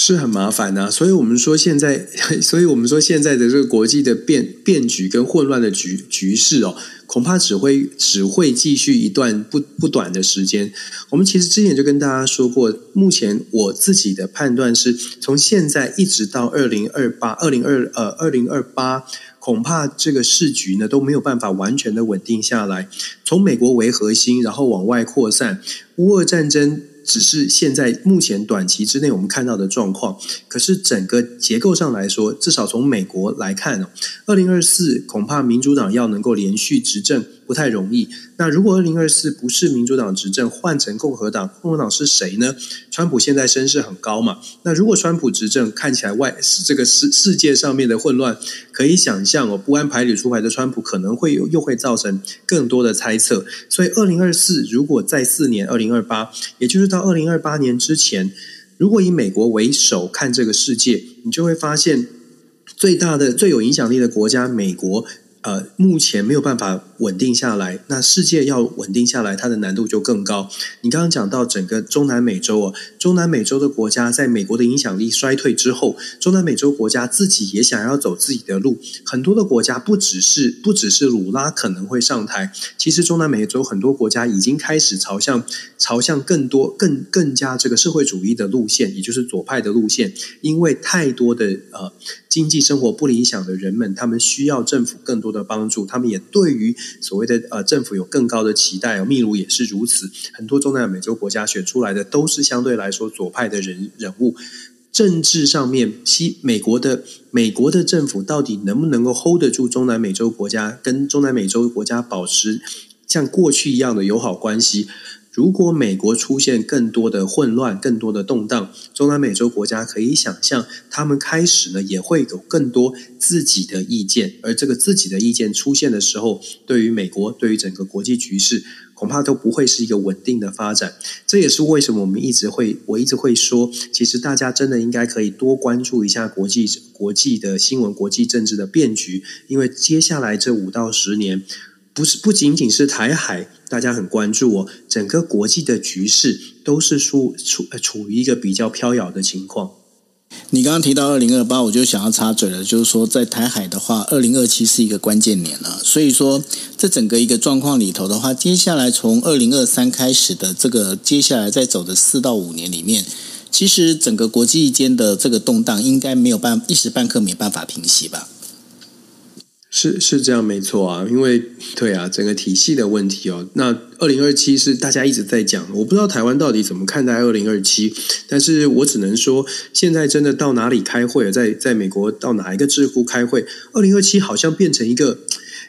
是很麻烦呐、所以我们说现在，[LAUGHS] 所以我们说现在的这个国际的变变局跟混乱的局局势哦，恐怕只会只会继续一段不不短的时间。我们其实之前就跟大家说过，目前我自己的判断是从现在一直到二零二八、二零二呃二零二八，恐怕这个世局呢都没有办法完全的稳定下来。从美国为核心，然后往外扩散，乌俄战争。只是现在目前短期之内我们看到的状况，可是整个结构上来说，至少从美国来看，二零二四恐怕民主党要能够连续执政。不太容易。那如果二零二四不是民主党执政，换成共和党，共和党是谁呢？川普现在声势很高嘛。那如果川普执政，看起来外这个世世界上面的混乱，可以想象哦，不按牌理出牌的川普可能会有又会造成更多的猜测。所以二零二四如果再四年，二零二八，也就是到二零二八年之前，如果以美国为首看这个世界，你就会发现最大的、最有影响力的国家美国。呃，目前没有办法稳定下来，那世界要稳定下来，它的难度就更高。你刚刚讲到整个中南美洲哦，中南美洲的国家在美国的影响力衰退之后，中南美洲国家自己也想要走自己的路。很多的国家不只是不只是鲁拉可能会上台，其实中南美洲很多国家已经开始朝向朝向更多更更加这个社会主义的路线，也就是左派的路线，因为太多的呃。经济生活不理想的人们，他们需要政府更多的帮助。他们也对于所谓的呃政府有更高的期待。秘鲁也是如此，很多中南美洲国家选出来的都是相对来说左派的人人物。政治上面，西美国的美国的政府到底能不能够 hold 得住中南美洲国家，跟中南美洲国家保持像过去一样的友好关系？如果美国出现更多的混乱、更多的动荡，中南美洲国家可以想象，他们开始呢也会有更多自己的意见，而这个自己的意见出现的时候，对于美国、对于整个国际局势，恐怕都不会是一个稳定的发展。这也是为什么我们一直会，我一直会说，其实大家真的应该可以多关注一下国际国际的新闻、国际政治的变局，因为接下来这五到十年。不是，不仅仅是台海，大家很关注哦，整个国际的局势都是处处处于一个比较飘摇的情况。你刚刚提到二零二八，我就想要插嘴了，就是说在台海的话，二零二七是一个关键年了。所以说，这整个一个状况里头的话，接下来从二零二三开始的这个接下来再走的四到五年里面，其实整个国际间的这个动荡，应该没有办一时半刻没办法平息吧。是是这样没错啊，因为对啊，整个体系的问题哦。那二零二七是大家一直在讲，我不知道台湾到底怎么看待二零二七，但是我只能说，现在真的到哪里开会，在在美国到哪一个智库开会，二零二七好像变成一个，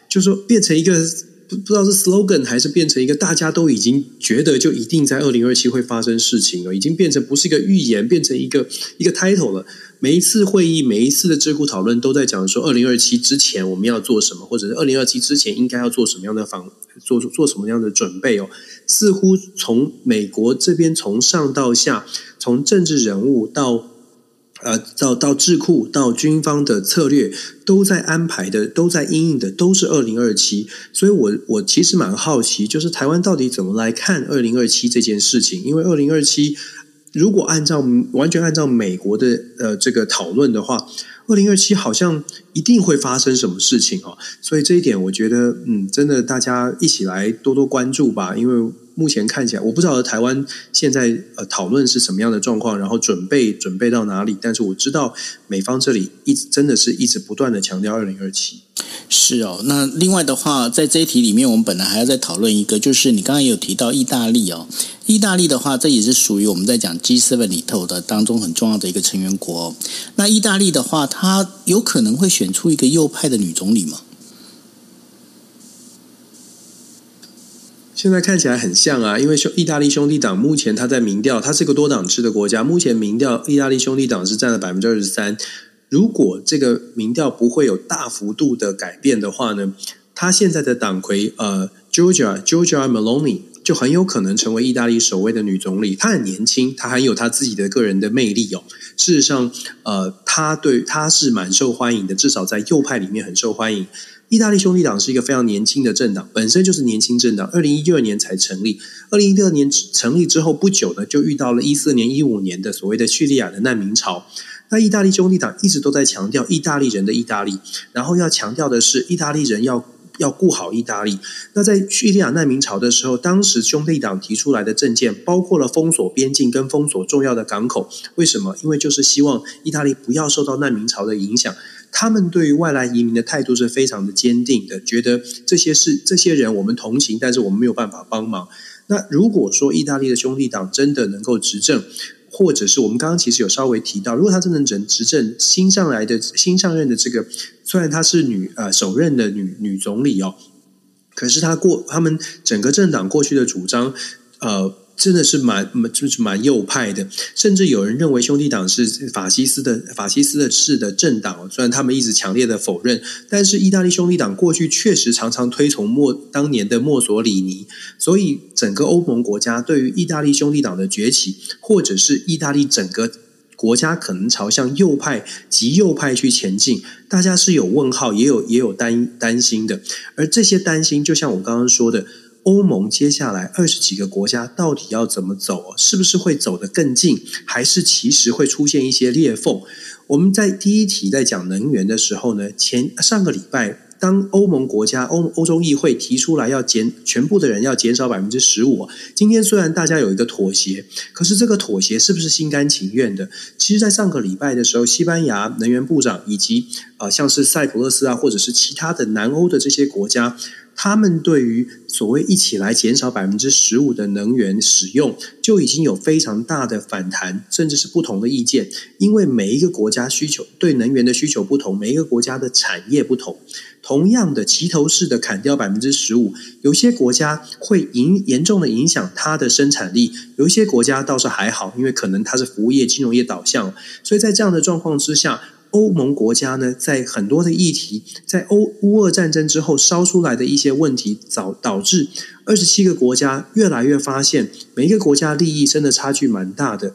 就是说变成一个不不知道是 slogan 还是变成一个大家都已经觉得就一定在二零二七会发生事情了，已经变成不是一个预言，变成一个一个 title 了。每一次会议，每一次的智库讨论，都在讲说，二零二七之前我们要做什么，或者是二零二七之前应该要做什么样的防，做做什么样的准备哦。似乎从美国这边从上到下，从政治人物到呃到到智库到军方的策略，都在安排的，都在因应的，都是二零二七。所以我我其实蛮好奇，就是台湾到底怎么来看二零二七这件事情？因为二零二七。如果按照完全按照美国的呃这个讨论的话，二零二七好像一定会发生什么事情哦，所以这一点我觉得嗯，真的大家一起来多多关注吧，因为目前看起来我不知道台湾现在呃讨论是什么样的状况，然后准备准备到哪里，但是我知道美方这里一直真的是一直不断的强调二零二七。是哦，那另外的话，在这一题里面，我们本来还要再讨论一个，就是你刚刚也有提到意大利哦。意大利的话，这也是属于我们在讲 G7 里头的当中很重要的一个成员国哦。那意大利的话，它有可能会选出一个右派的女总理吗？现在看起来很像啊，因为兄意大利兄弟党目前它在民调，它是个多党制的国家，目前民调意大利兄弟党是占了百分之二十三。如果这个民调不会有大幅度的改变的话呢，他现在的党魁呃，Giorgia Giorgia Meloni 就很有可能成为意大利首位的女总理。她很年轻，她很有她自己的个人的魅力哦。事实上，呃，她对她是蛮受欢迎的，至少在右派里面很受欢迎。意大利兄弟党是一个非常年轻的政党，本身就是年轻政党，二零一二年才成立。二零一二年成立之后不久呢，就遇到了一四年、一五年的所谓的叙利亚的难民潮。那意大利兄弟党一直都在强调意大利人的意大利，然后要强调的是意大利人要要顾好意大利。那在叙利亚难民潮的时候，当时兄弟党提出来的政见包括了封锁边境跟封锁重要的港口。为什么？因为就是希望意大利不要受到难民潮的影响。他们对于外来移民的态度是非常的坚定的，觉得这些是这些人我们同情，但是我们没有办法帮忙。那如果说意大利的兄弟党真的能够执政，或者是我们刚刚其实有稍微提到，如果他真的能执政，新上来的新上任的这个，虽然她是女呃首任的女女总理哦，可是他过他们整个政党过去的主张呃。真的是蛮蛮就是蛮右派的，甚至有人认为兄弟党是法西斯的法西斯的式的政党。虽然他们一直强烈的否认，但是意大利兄弟党过去确实常常推崇墨当年的墨索里尼，所以整个欧盟国家对于意大利兄弟党的崛起，或者是意大利整个国家可能朝向右派极右派去前进，大家是有问号，也有也有担担心的。而这些担心，就像我刚刚说的。欧盟接下来二十几个国家到底要怎么走？是不是会走得更近，还是其实会出现一些裂缝？我们在第一题在讲能源的时候呢，前上个礼拜，当欧盟国家欧欧洲议会提出来要减全部的人要减少百分之十五，今天虽然大家有一个妥协，可是这个妥协是不是心甘情愿的？其实，在上个礼拜的时候，西班牙能源部长以及啊、呃，像是塞浦路斯啊，或者是其他的南欧的这些国家。他们对于所谓一起来减少百分之十五的能源使用，就已经有非常大的反弹，甚至是不同的意见。因为每一个国家需求对能源的需求不同，每一个国家的产业不同。同样的齐头式的砍掉百分之十五，有些国家会影严重的影响它的生产力，有一些国家倒是还好，因为可能它是服务业、金融业导向。所以在这样的状况之下。欧盟国家呢，在很多的议题，在欧乌俄战争之后烧出来的一些问题，导导致二十七个国家越来越发现，每一个国家利益真的差距蛮大的。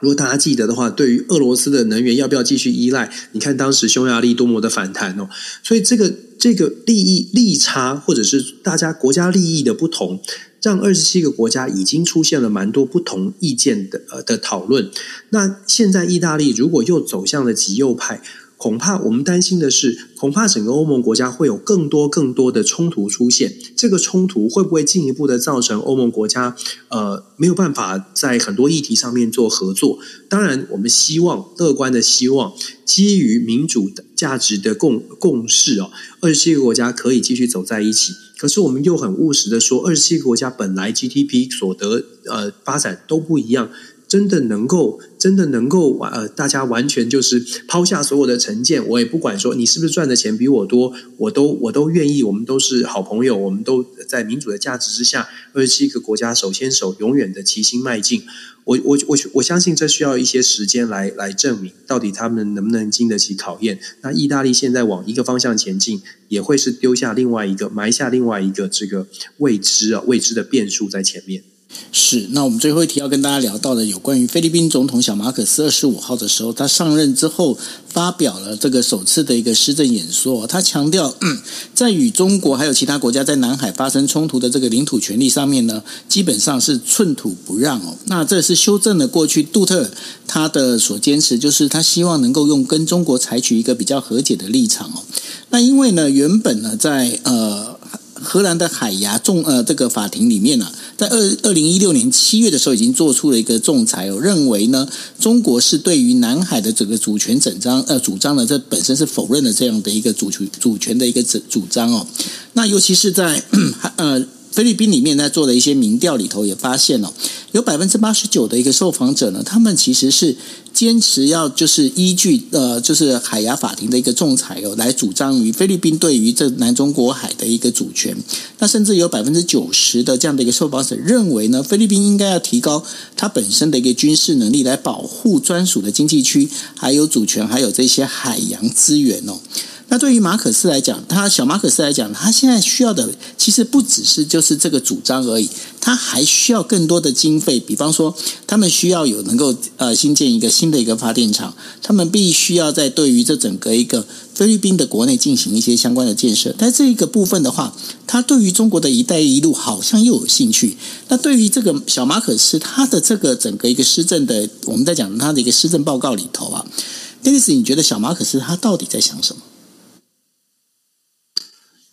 如果大家记得的话，对于俄罗斯的能源要不要继续依赖？你看当时匈牙利多么的反弹哦，所以这个这个利益利差，或者是大家国家利益的不同。让二十七个国家已经出现了蛮多不同意见的呃的讨论。那现在意大利如果又走向了极右派，恐怕我们担心的是，恐怕整个欧盟国家会有更多更多的冲突出现。这个冲突会不会进一步的造成欧盟国家呃没有办法在很多议题上面做合作？当然，我们希望乐观的希望，基于民主的价值的共共识哦，二十七个国家可以继续走在一起。可是我们又很务实的说，二十七个国家本来 GDP 所得呃发展都不一样。真的能够，真的能够完呃，大家完全就是抛下所有的成见，我也不管说你是不是赚的钱比我多，我都我都愿意，我们都是好朋友，我们都在民主的价值之下，二十七个国家手牵手，永远的齐心迈进。我我我我相信这需要一些时间来来证明，到底他们能不能经得起考验。那意大利现在往一个方向前进，也会是丢下另外一个，埋下另外一个这个未知啊未知的变数在前面。是，那我们最后一题要跟大家聊到的，有关于菲律宾总统小马可斯二十五号的时候，他上任之后发表了这个首次的一个施政演说。他强调，在与中国还有其他国家在南海发生冲突的这个领土权利上面呢，基本上是寸土不让哦。那这是修正了过去杜特尔他的所坚持，就是他希望能够用跟中国采取一个比较和解的立场哦。那因为呢，原本呢，在呃。荷兰的海牙仲呃这个法庭里面呢、在二二零一六年七月的时候，已经做出了一个仲裁哦，认为呢，中国是对于南海的整个主权整张呃主张呢，这本身是否认了这样的一个主权主权的一个主主张哦。那尤其是在 [CLEARS THROAT] 呃菲律宾里面在做的一些民调里头，也发现了有百分之八十九的一个受访者呢，他们其实是。坚持要就是依据呃，就是海牙法庭的一个仲裁哦，来主张于菲律宾对于这南中国海的一个主权。那甚至有百分之九十的这样的一个受访者认为呢，菲律宾应该要提高它本身的一个军事能力，来保护专属的经济区，还有主权，还有这些海洋资源哦。那对于马可斯来讲，他小马可斯来讲，他现在需要的其实不只是就是这个主张而已，他还需要更多的经费。比方说，他们需要有能够呃新建一个新的一个发电厂，他们必须要在对于这整个一个菲律宾的国内进行一些相关的建设。但这一个部分的话，他对于中国的一带一路好像又有兴趣。那对于这个小马可斯，他的这个整个一个施政的，我们在讲他的一个施政报告里头啊。Dennis，你觉得小马可斯他到底在想什么？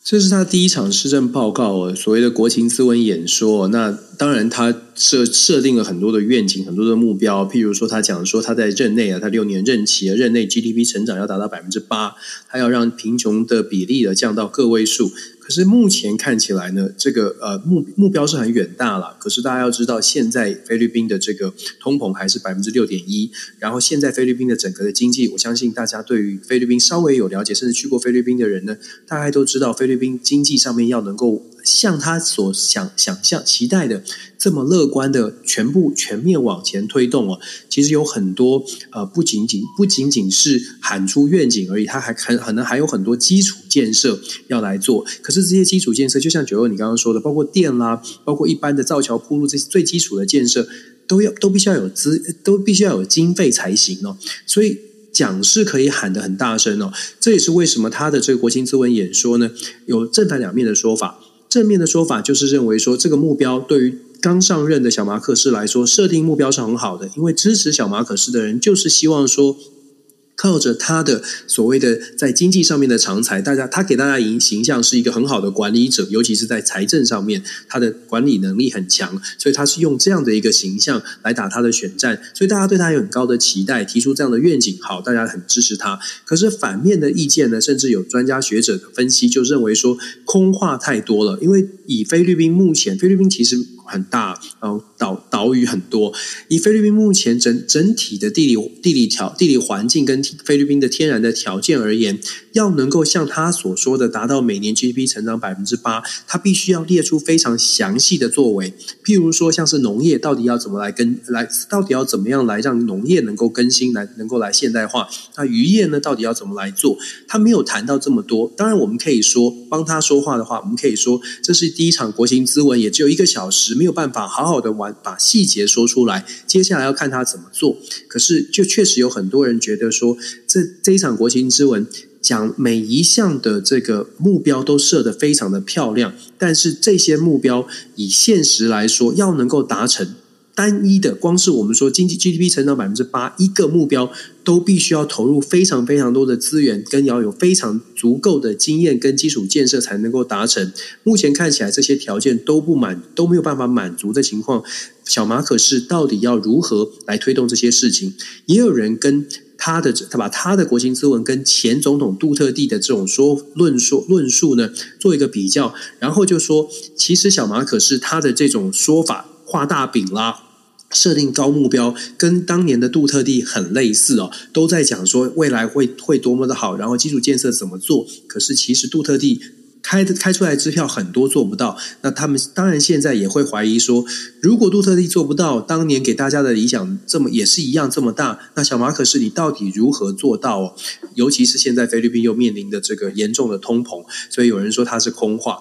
这是他第一场施政报告，所谓的国情咨文演说。那当然，他设设定了很多的愿景，很多的目标。譬如说，他讲说他在任内啊，他六年任期啊，任内 GDP 成长要达到百分之八，他要让贫穷的比例呢降到个位数。可是目前看起来呢，这个呃目目标是很远大了。可是大家要知道，现在菲律宾的这个通膨还是百分之六点一。然后现在菲律宾的整个的经济，我相信大家对于菲律宾稍微有了解，甚至去过菲律宾的人呢，大概都知道菲律宾经济上面要能够。像他所想想象、期待的这么乐观的全部全面往前推动哦，其实有很多呃，不仅仅不仅仅是喊出愿景而已，他还很可能还有很多基础建设要来做。可是这些基础建设，就像九二你刚刚说的，包括电啦，包括一般的造桥铺路这些最基础的建设，都要都必须要有资，都必须要有经费才行哦。所以讲是可以喊得很大声哦，这也是为什么他的这个国情咨文演说呢，有正反两面的说法。正面的说法就是认为说，这个目标对于刚上任的小马可斯来说，设定目标是很好的，因为支持小马可斯的人就是希望说。靠着他的所谓的在经济上面的长才，大家他给大家形形象是一个很好的管理者，尤其是在财政上面，他的管理能力很强，所以他是用这样的一个形象来打他的选战，所以大家对他有很高的期待，提出这样的愿景，好，大家很支持他。可是反面的意见呢，甚至有专家学者的分析就认为说，空话太多了，因为以菲律宾目前，菲律宾其实。很大，然后岛岛屿很多。以菲律宾目前整整体的地理地理条地理环境跟菲律宾的天然的条件而言，要能够像他所说的达到每年 GDP 成长百分之八，他必须要列出非常详细的作为。譬如说，像是农业到底要怎么来跟来，到底要怎么样来让农业能够更新，来能够来现代化。那渔业呢，到底要怎么来做？他没有谈到这么多。当然，我们可以说帮他说话的话，我们可以说这是第一场国情咨文，也只有一个小时。没有办法好好的玩，把细节说出来。接下来要看他怎么做。可是，就确实有很多人觉得说，这这一场国情咨文讲每一项的这个目标都设得非常的漂亮，但是这些目标以现实来说，要能够达成。单一的，光是我们说经济 GDP 成长百分之八，一个目标都必须要投入非常非常多的资源，跟要有非常足够的经验跟基础建设才能够达成。目前看起来这些条件都不满，都没有办法满足的情况，小马可是到底要如何来推动这些事情？也有人跟他的他把他的国情咨文跟前总统杜特地的这种说论说论述呢做一个比较，然后就说，其实小马可是他的这种说法画大饼啦。设定高目标，跟当年的杜特地很类似哦，都在讲说未来会会多么的好，然后基础建设怎么做。可是其实杜特地开的开出来支票很多做不到，那他们当然现在也会怀疑说，如果杜特蒂做不到，当年给大家的理想这么也是一样这么大，那小马可是你到底如何做到哦？尤其是现在菲律宾又面临的这个严重的通膨，所以有人说它是空话。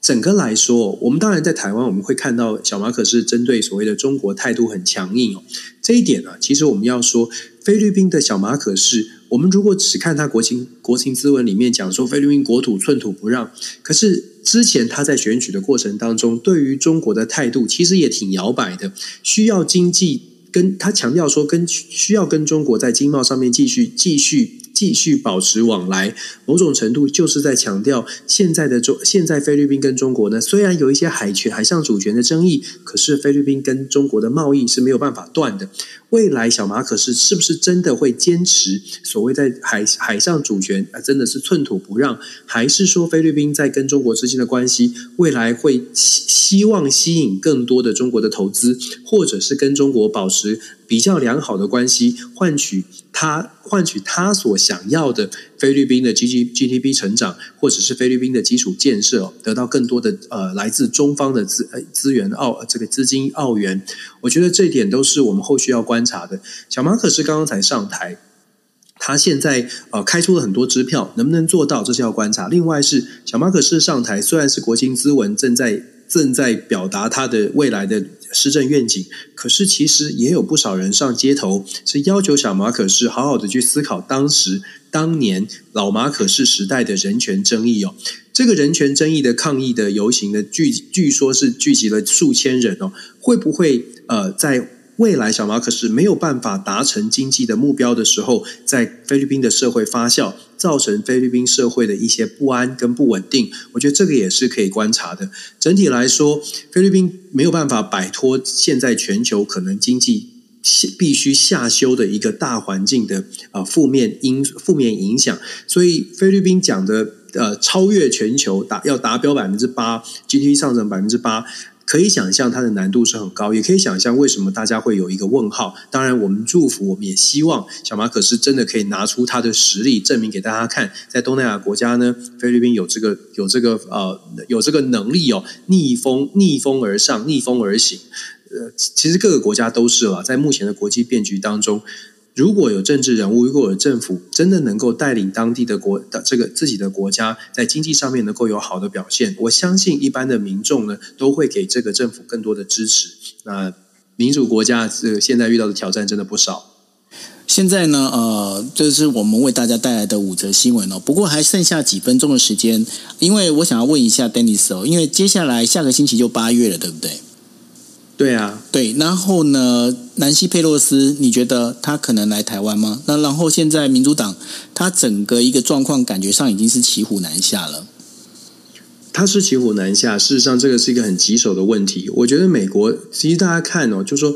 整个来说，我们当然在台湾，我们会看到小马可是针对所谓的中国态度很强硬哦。这一点呢，其实我们要说，菲律宾的小马可是，我们如果只看他国情国情咨文里面讲说菲律宾国土寸土不让，可是之前他在选举的过程当中，对于中国的态度其实也挺摇摆的，需要经济跟他强调说，跟需要跟中国在经贸上面继续继续。继续保持往来，某种程度就是在强调现在的中，现在菲律宾跟中国呢，虽然有一些海权、海上主权的争议，可是菲律宾跟中国的贸易是没有办法断的。未来小马可是是不是真的会坚持所谓在海海上主权啊，真的是寸土不让，还是说菲律宾在跟中国之间的关系，未来会希希望吸引更多的中国的投资，或者是跟中国保持比较良好的关系，换取他换取他所想要的菲律宾的 G G G D P 成长，或者是菲律宾的基础建设，得到更多的呃来自中方的资资源澳这个资金澳元，我觉得这一点都是我们后续要观察的。小马可是刚刚才上台。他现在呃开出了很多支票，能不能做到，这是要观察。另外是小马可是上台，虽然是国情咨文正在正在表达他的未来的施政愿景，可是其实也有不少人上街头，是要求小马可是好好的去思考当时当年老马可是时代的人权争议哦。这个人权争议的抗议的游行的聚据说是聚集了数千人哦，会不会呃在？未来小马可是没有办法达成经济的目标的时候，在菲律宾的社会发酵，造成菲律宾社会的一些不安跟不稳定。我觉得这个也是可以观察的。整体来说，菲律宾没有办法摆脱现在全球可能经济必须下修的一个大环境的啊负面因负面影响。所以菲律宾讲的呃超越全球达要达标百分之八 GDP 上涨百分之八。可以想象它的难度是很高，也可以想象为什么大家会有一个问号。当然，我们祝福，我们也希望小马可是真的可以拿出他的实力，证明给大家看，在东南亚国家呢，菲律宾有这个有这个呃有这个能力哦，逆风逆风而上，逆风而行。呃，其实各个国家都是了，在目前的国际变局当中。如果有政治人物，如果有政府真的能够带领当地的国的这个自己的国家在经济上面能够有好的表现，我相信一般的民众呢都会给这个政府更多的支持。那民主国家这个现在遇到的挑战真的不少。现在呢，呃，这是我们为大家带来的五则新闻哦。不过还剩下几分钟的时间，因为我想要问一下 Dennis 哦，因为接下来下个星期就八月了，对不对？对啊，对，然后呢，南希佩洛斯，你觉得他可能来台湾吗？那然后现在民主党，他整个一个状况感觉上已经是骑虎难下了。他是骑虎难下，事实上这个是一个很棘手的问题。我觉得美国，其实大家看哦，就说。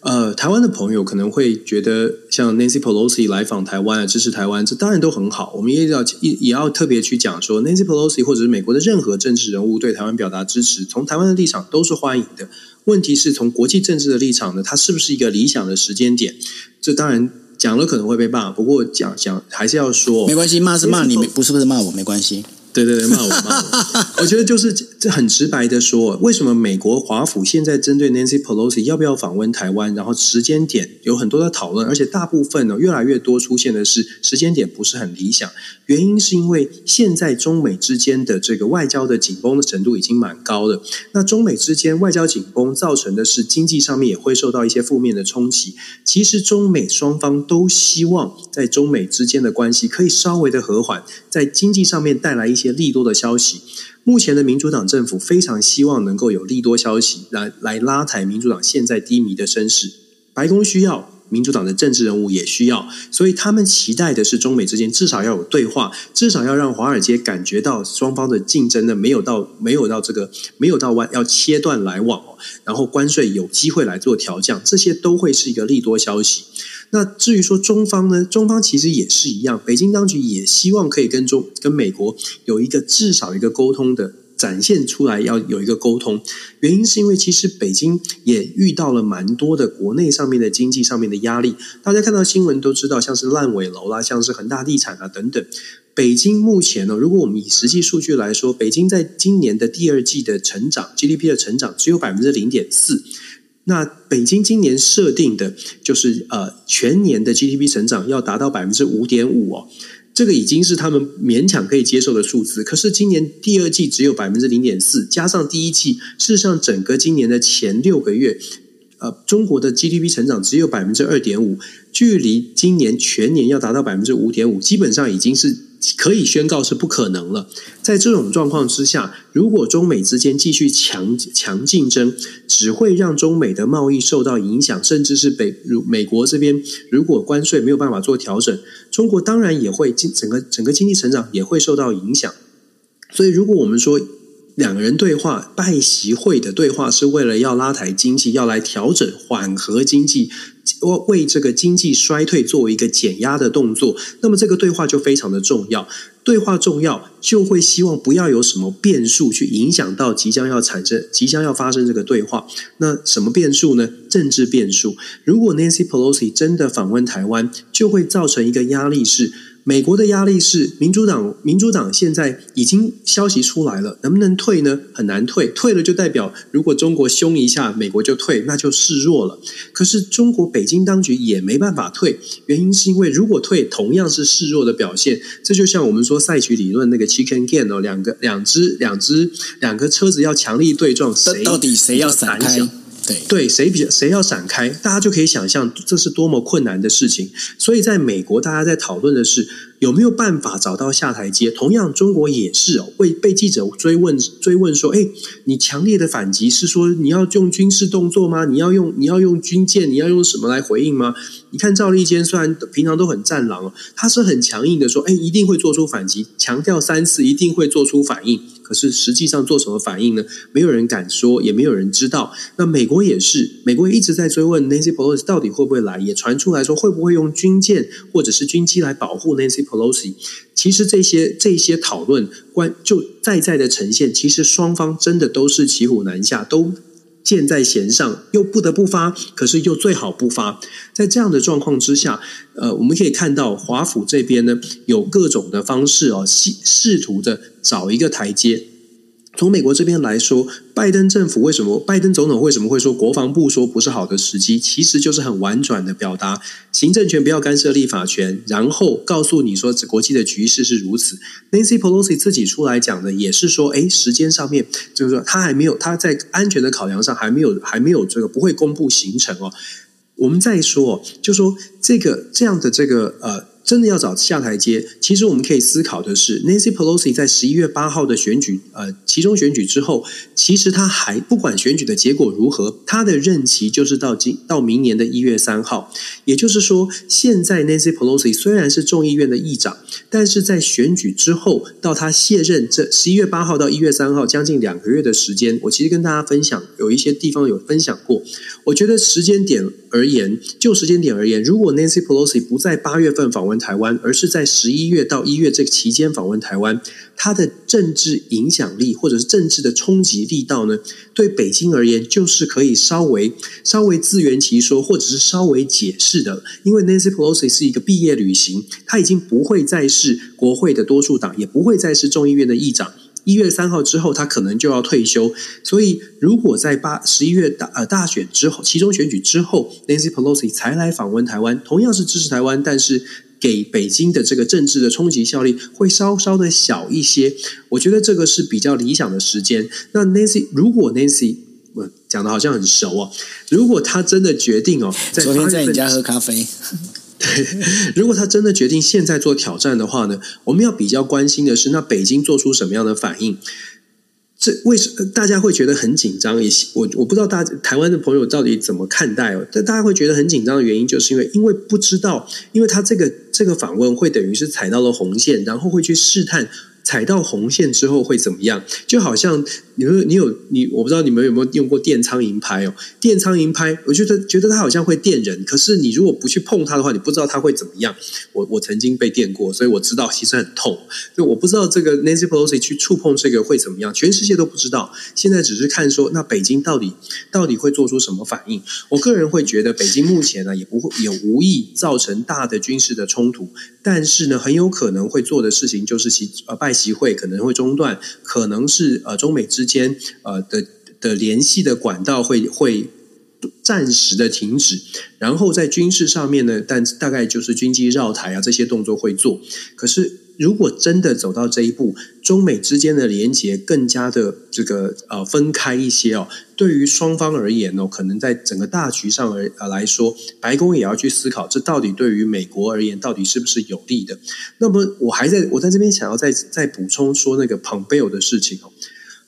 呃，台湾的朋友可能会觉得，像 Nancy Pelosi 来访台湾啊，支持台湾，这当然都很好。我们也要也也要特别去讲说，Nancy Pelosi 或者是美国的任何政治人物对台湾表达支持，从台湾的立场都是欢迎的。问题是从国际政治的立场呢，它是不是一个理想的时间点？这当然讲了可能会被骂，不过讲讲还是要说，没关系，骂是骂你，不是不是骂我，没关系。对对对，骂我骂我！[LAUGHS] 我觉得就是这很直白的说，为什么美国华府现在针对 Nancy Pelosi 要不要访问台湾，然后时间点有很多的讨论，而且大部分呢越来越多出现的是时间点不是很理想。原因是因为现在中美之间的这个外交的紧绷的程度已经蛮高了。那中美之间外交紧绷造成的是经济上面也会受到一些负面的冲击。其实中美双方都希望在中美之间的关系可以稍微的和缓，在经济上面带来一些利多的消息。目前的民主党政府非常希望能够有利多消息来来拉抬民主党现在低迷的声势。白宫需要。民主党的政治人物也需要，所以他们期待的是中美之间至少要有对话，至少要让华尔街感觉到双方的竞争呢没有到没有到这个没有到弯要切断来往哦，然后关税有机会来做调降，这些都会是一个利多消息。那至于说中方呢，中方其实也是一样，北京当局也希望可以跟中跟美国有一个至少一个沟通的。展现出来要有一个沟通，原因是因为其实北京也遇到了蛮多的国内上面的经济上面的压力。大家看到新闻都知道，像是烂尾楼啦，像是恒大地产啊等等。北京目前呢，如果我们以实际数据来说，北京在今年的第二季的成长 GDP 的成长只有百分之零点四。那北京今年设定的就是呃全年的 GDP 成长要达到百分之五点五哦。这个已经是他们勉强可以接受的数字，可是今年第二季只有百分之零点四，加上第一季，事实上整个今年的前六个月，呃，中国的 GDP 成长只有百分之二点五，距离今年全年要达到百分之五点五，基本上已经是。可以宣告是不可能了。在这种状况之下，如果中美之间继续强强竞争，只会让中美的贸易受到影响，甚至是北如美国这边，如果关税没有办法做调整，中国当然也会经整个整个经济成长也会受到影响。所以，如果我们说两个人对话拜习会的对话是为了要拉抬经济，要来调整缓和经济。为这个经济衰退作为一个减压的动作，那么这个对话就非常的重要。对话重要，就会希望不要有什么变数去影响到即将要产生、即将要发生这个对话。那什么变数呢？政治变数。如果 Nancy Pelosi 真的访问台湾，就会造成一个压力是。美国的压力是民主党，民主党现在已经消息出来了，能不能退呢？很难退，退了就代表如果中国凶一下，美国就退，那就示弱了。可是中国北京当局也没办法退，原因是因为如果退，同样是示弱的表现。这就像我们说赛局理论那个 chicken game 哦，两个两只两只两个车子要强力对撞，谁到底谁要闪开？对，谁比较谁要闪开，大家就可以想象这是多么困难的事情。所以在美国，大家在讨论的是有没有办法找到下台阶。同样，中国也是哦，会被记者追问追问说：“哎，你强烈的反击是说你要用军事动作吗？你要用你要用军舰？你要用什么来回应吗？”你看赵立坚虽然平常都很战狼哦，他是很强硬的说：“哎，一定会做出反击，强调三次一定会做出反应。”可是实际上做什么反应呢？没有人敢说，也没有人知道。那美国也是，美国一直在追问 Nancy Pelosi 到底会不会来，也传出来说会不会用军舰或者是军机来保护 Nancy Pelosi。其实这些这些讨论关就在在的呈现，其实双方真的都是骑虎难下，都。箭在弦上，又不得不发，可是又最好不发。在这样的状况之下，呃，我们可以看到华府这边呢，有各种的方式哦，试试图的找一个台阶。从美国这边来说，拜登政府为什么？拜登总统为什么会说国防部说不是好的时机？其实就是很婉转的表达，行政权不要干涉立法权，然后告诉你说，国际的局势是如此。Nancy Pelosi 自己出来讲的也是说，诶，时间上面就是说，他还没有他在安全的考量上还没有还没有这个不会公布行程哦。我们再说，就说这个这样的这个呃。真的要找下台阶，其实我们可以思考的是，Nancy Pelosi 在十一月八号的选举，呃，其中选举之后，其实他还不管选举的结果如何，他的任期就是到今到明年的一月三号。也就是说，现在 Nancy Pelosi 虽然是众议院的议长，但是在选举之后到他卸任这十一月八号到一月三号将近两个月的时间，我其实跟大家分享，有一些地方有分享过。我觉得时间点而言，就时间点而言，如果 Nancy Pelosi 不在八月份访问台湾，而是在十一月到一月这个期间访问台湾，他的政治影响力或者是政治的冲击力道呢，对北京而言就是可以稍微稍微自圆其说，或者是稍微解释的。因为 Nancy Pelosi 是一个毕业旅行，他已经不会再是国会的多数党，也不会再是众议院的议长。一月三号之后，他可能就要退休。所以，如果在八十一月大呃大选之后，其中选举之后，Nancy Pelosi 才来访问台湾，同样是支持台湾，但是给北京的这个政治的冲击效力会稍稍的小一些。我觉得这个是比较理想的时间。那 Nancy 如果 Nancy 我讲的好像很熟哦，如果他真的决定哦，在昨天在你家喝咖啡。[LAUGHS] 对，如果他真的决定现在做挑战的话呢，我们要比较关心的是，那北京做出什么样的反应？这为什大家会觉得很紧张？也我我不知道大台湾的朋友到底怎么看待哦。但大家会觉得很紧张的原因，就是因为因为不知道，因为他这个这个访问会等于是踩到了红线，然后会去试探。踩到红线之后会怎么样？就好像你有你有你，我不知道你们有没有用过电苍蝇拍哦？电苍蝇拍，我觉得觉得它好像会电人，可是你如果不去碰它的话，你不知道它会怎么样。我我曾经被电过，所以我知道其实很痛。就我不知道这个 Nancy Pelosi 去触碰这个会怎么样，全世界都不知道。现在只是看说，那北京到底到底会做出什么反应？我个人会觉得，北京目前呢也不会也无意造成大的军事的冲突，但是呢很有可能会做的事情就是其呃拜。机会可能会中断，可能是呃中美之间呃的的联系的管道会会暂时的停止，然后在军事上面呢，但大概就是军机绕台啊这些动作会做，可是。如果真的走到这一步，中美之间的连结更加的这个呃分开一些哦，对于双方而言哦，可能在整个大局上而呃来说，白宫也要去思考，这到底对于美国而言，到底是不是有利的？那么我还在我在这边想要再再补充说那个 Pompeo 的事情哦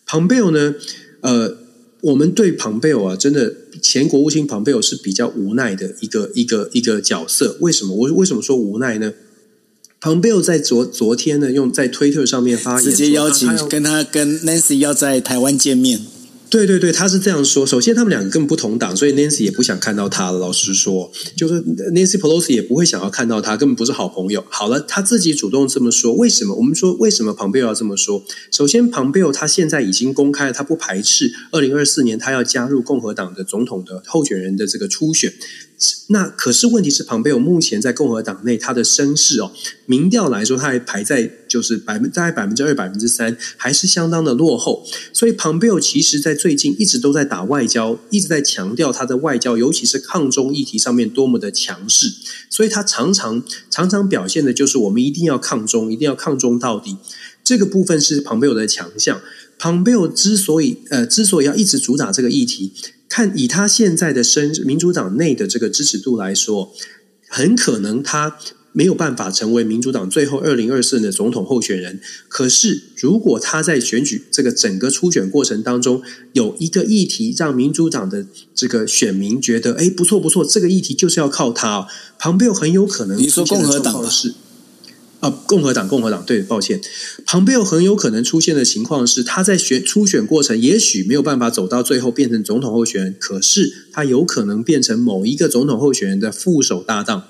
，Pompeo 呢，呃，我们对 Pompeo 啊，真的前国务卿 Pompeo 是比较无奈的一个一个一个角色，为什么？我为什么说无奈呢？Pompeo 在昨昨天呢，用在推特上面发言，直接邀请跟他跟 Nancy 要在台湾见面。对对对，他是这样说。首先，他们两个根本不同党，所以 Nancy 也不想看到他了。老实说，就是 Nancy Pelosi 也不会想要看到他，根本不是好朋友。好了，他自己主动这么说，为什么？我们说为什么 Pompeo 要这么说？首先，Pompeo 他现在已经公开了，他不排斥二零二四年他要加入共和党的总统的候选人的这个初选。那可是问题是，庞佩奥目前在共和党内他的声势哦，民调来说他还排在就是百分大概百分之二百分之三，还是相当的落后。所以庞佩奥其实在最近一直都在打外交，一直在强调他的外交，尤其是抗中议题上面多么的强势。所以他常常常常表现的就是我们一定要抗中，一定要抗中到底。这个部分是庞佩奥的强项。庞佩奥之所以呃之所以要一直主打这个议题。看以他现在的身，民主党内的这个支持度来说，很可能他没有办法成为民主党最后二零二四年的总统候选人。可是，如果他在选举这个整个初选过程当中有一个议题，让民主党的这个选民觉得，哎，不错不错，这个议题就是要靠他哦。庞佩奥很有可能，你说共和党是。啊，共和党，共和党，对，抱歉，庞佩奥很有可能出现的情况是，他在选初选过程也许没有办法走到最后变成总统候选人，可是他有可能变成某一个总统候选人的副手搭档，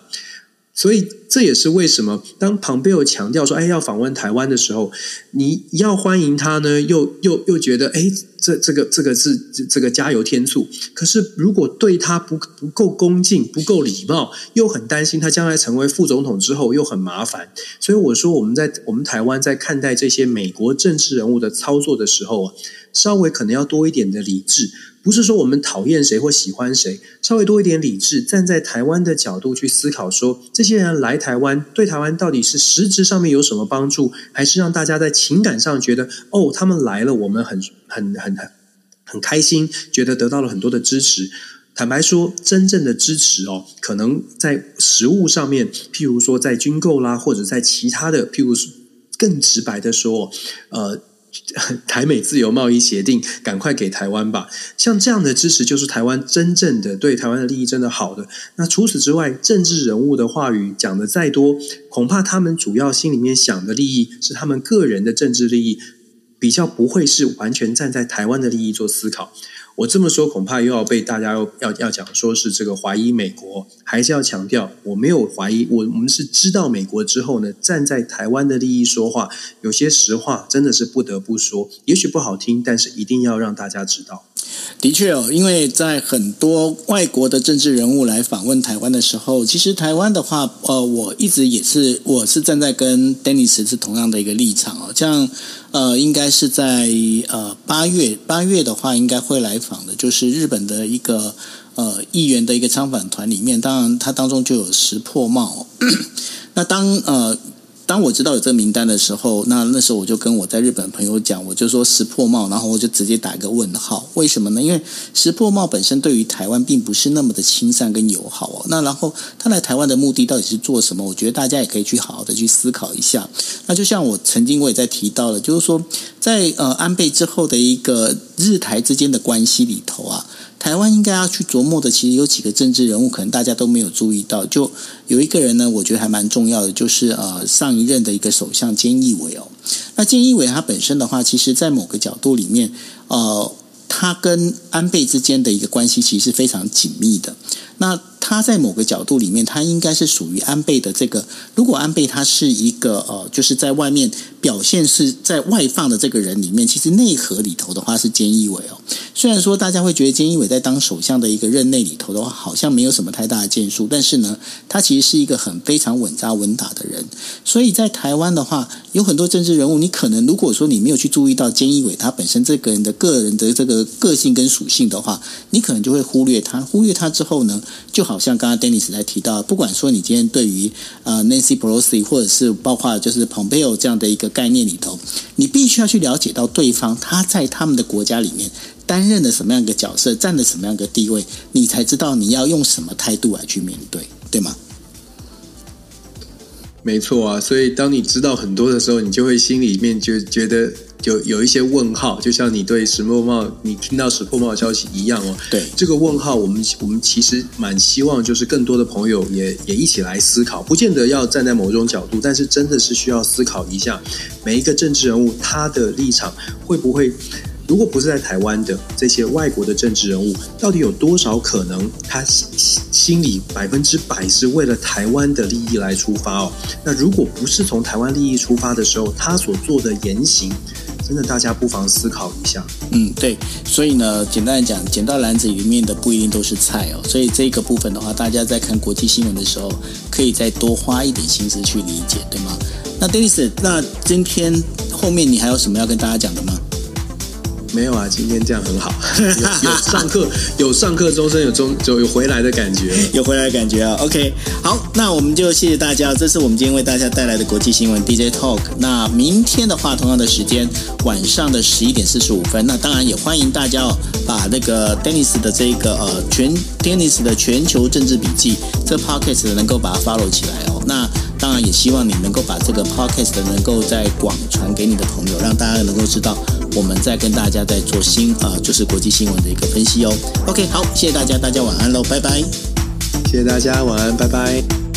所以这也是为什么当庞佩奥强调说，哎，要访问台湾的时候，你要欢迎他呢，又又又觉得，哎。这这个这个是这个加油添醋，可是如果对他不不够恭敬、不够礼貌，又很担心他将来成为副总统之后又很麻烦，所以我说我们在我们台湾在看待这些美国政治人物的操作的时候啊，稍微可能要多一点的理智。不是说我们讨厌谁或喜欢谁，稍微多一点理智，站在台湾的角度去思考说，这些人来台湾对台湾到底是实质上面有什么帮助，还是让大家在情感上觉得哦，他们来了，我们很很很很很开心，觉得得到了很多的支持。坦白说，真正的支持哦，可能在实物上面，譬如说在军购啦，或者在其他的，譬如更直白的说，呃。[LAUGHS] 台美自由贸易协定，赶快给台湾吧！像这样的支持，就是台湾真正的对台湾的利益真的好的。那除此之外，政治人物的话语讲得再多，恐怕他们主要心里面想的利益是他们个人的政治利益，比较不会是完全站在台湾的利益做思考。我这么说，恐怕又要被大家要要要讲说是这个怀疑美国，还是要强调我没有怀疑，我我们是知道美国之后呢，站在台湾的利益说话，有些实话真的是不得不说，也许不好听，但是一定要让大家知道。的确哦，因为在很多外国的政治人物来访问台湾的时候，其实台湾的话，呃，我一直也是我是站在跟 Dennis 是同样的一个立场哦，这样呃，应该是在呃八月八月的话，应该会来访的，就是日本的一个呃议员的一个参访团里面，当然它当中就有石破茂，[COUGHS] 那当呃。当我知道有这个名单的时候，那那时候我就跟我在日本朋友讲，我就说石破茂，然后我就直接打一个问号。为什么呢？因为石破茂本身对于台湾并不是那么的亲善跟友好哦。那然后他来台湾的目的到底是做什么？我觉得大家也可以去好好的去思考一下。那就像我曾经我也在提到了，就是说在呃安倍之后的一个日台之间的关系里头啊。台湾应该要去琢磨的，其实有几个政治人物，可能大家都没有注意到。就有一个人呢，我觉得还蛮重要的，就是呃上一任的一个首相菅义伟哦。那菅义伟他本身的话，其实在某个角度里面，呃，他跟安倍之间的一个关系其实是非常紧密的。那他在某个角度里面，他应该是属于安倍的这个。如果安倍他是一个呃，就是在外面表现是在外放的这个人里面，其实内核里头的话是菅义伟哦。虽然说大家会觉得菅义伟在当首相的一个任内里头的话，好像没有什么太大的建树，但是呢，他其实是一个很非常稳扎稳打的人。所以在台湾的话，有很多政治人物，你可能如果说你没有去注意到菅义伟他本身这个人的个人的这个个性跟属性的话，你可能就会忽略他。忽略他之后呢，就好像刚刚 Dennis 在提到，不管说你今天对于呃 Nancy Pelosi 或者是包括就是 Pompeo 这样的一个概念里头，你必须要去了解到对方他在他们的国家里面担任了什么样一个角色，占了什么样一个地位，你才知道你要用什么态度来去面对，对吗？没错啊，所以当你知道很多的时候，你就会心里面就觉得。就有一些问号，就像你对石破茂，你听到石破茂的消息一样哦。对，这个问号，我们我们其实蛮希望，就是更多的朋友也也一起来思考，不见得要站在某种角度，但是真的是需要思考一下，每一个政治人物他的立场会不会，如果不是在台湾的这些外国的政治人物，到底有多少可能他心心里百分之百是为了台湾的利益来出发哦？那如果不是从台湾利益出发的时候，他所做的言行。真的大家不妨思考一下。嗯，对，所以呢，简单来讲，捡到篮子里面的不一定都是菜哦。所以这个部分的话，大家在看国际新闻的时候，可以再多花一点心思去理解，对吗？那 Dennis，那今天后面你还有什么要跟大家讲的吗？没有啊，今天这样很好，有，[LAUGHS] 有上课，有上课钟声，有钟，就有回来的感觉，有回来的感觉啊。OK，好，那我们就谢谢大家，这是我们今天为大家带来的国际新闻 DJ Talk。那明天的话，同样的时间，晚上的十一点四十五分，那当然也欢迎大家哦，把那个 Dennis 的这个呃全 Dennis 的全球政治笔记这 Podcast 能够把它 follow 起来哦。那当然也希望你能够把这个 Podcast 能够再广传给你的朋友，让大家能够知道。我们在跟大家在做新啊、就是国际新闻的一个分析哦。OK，好，谢谢大家，大家晚安喽，拜拜。谢谢大家，晚安，拜拜。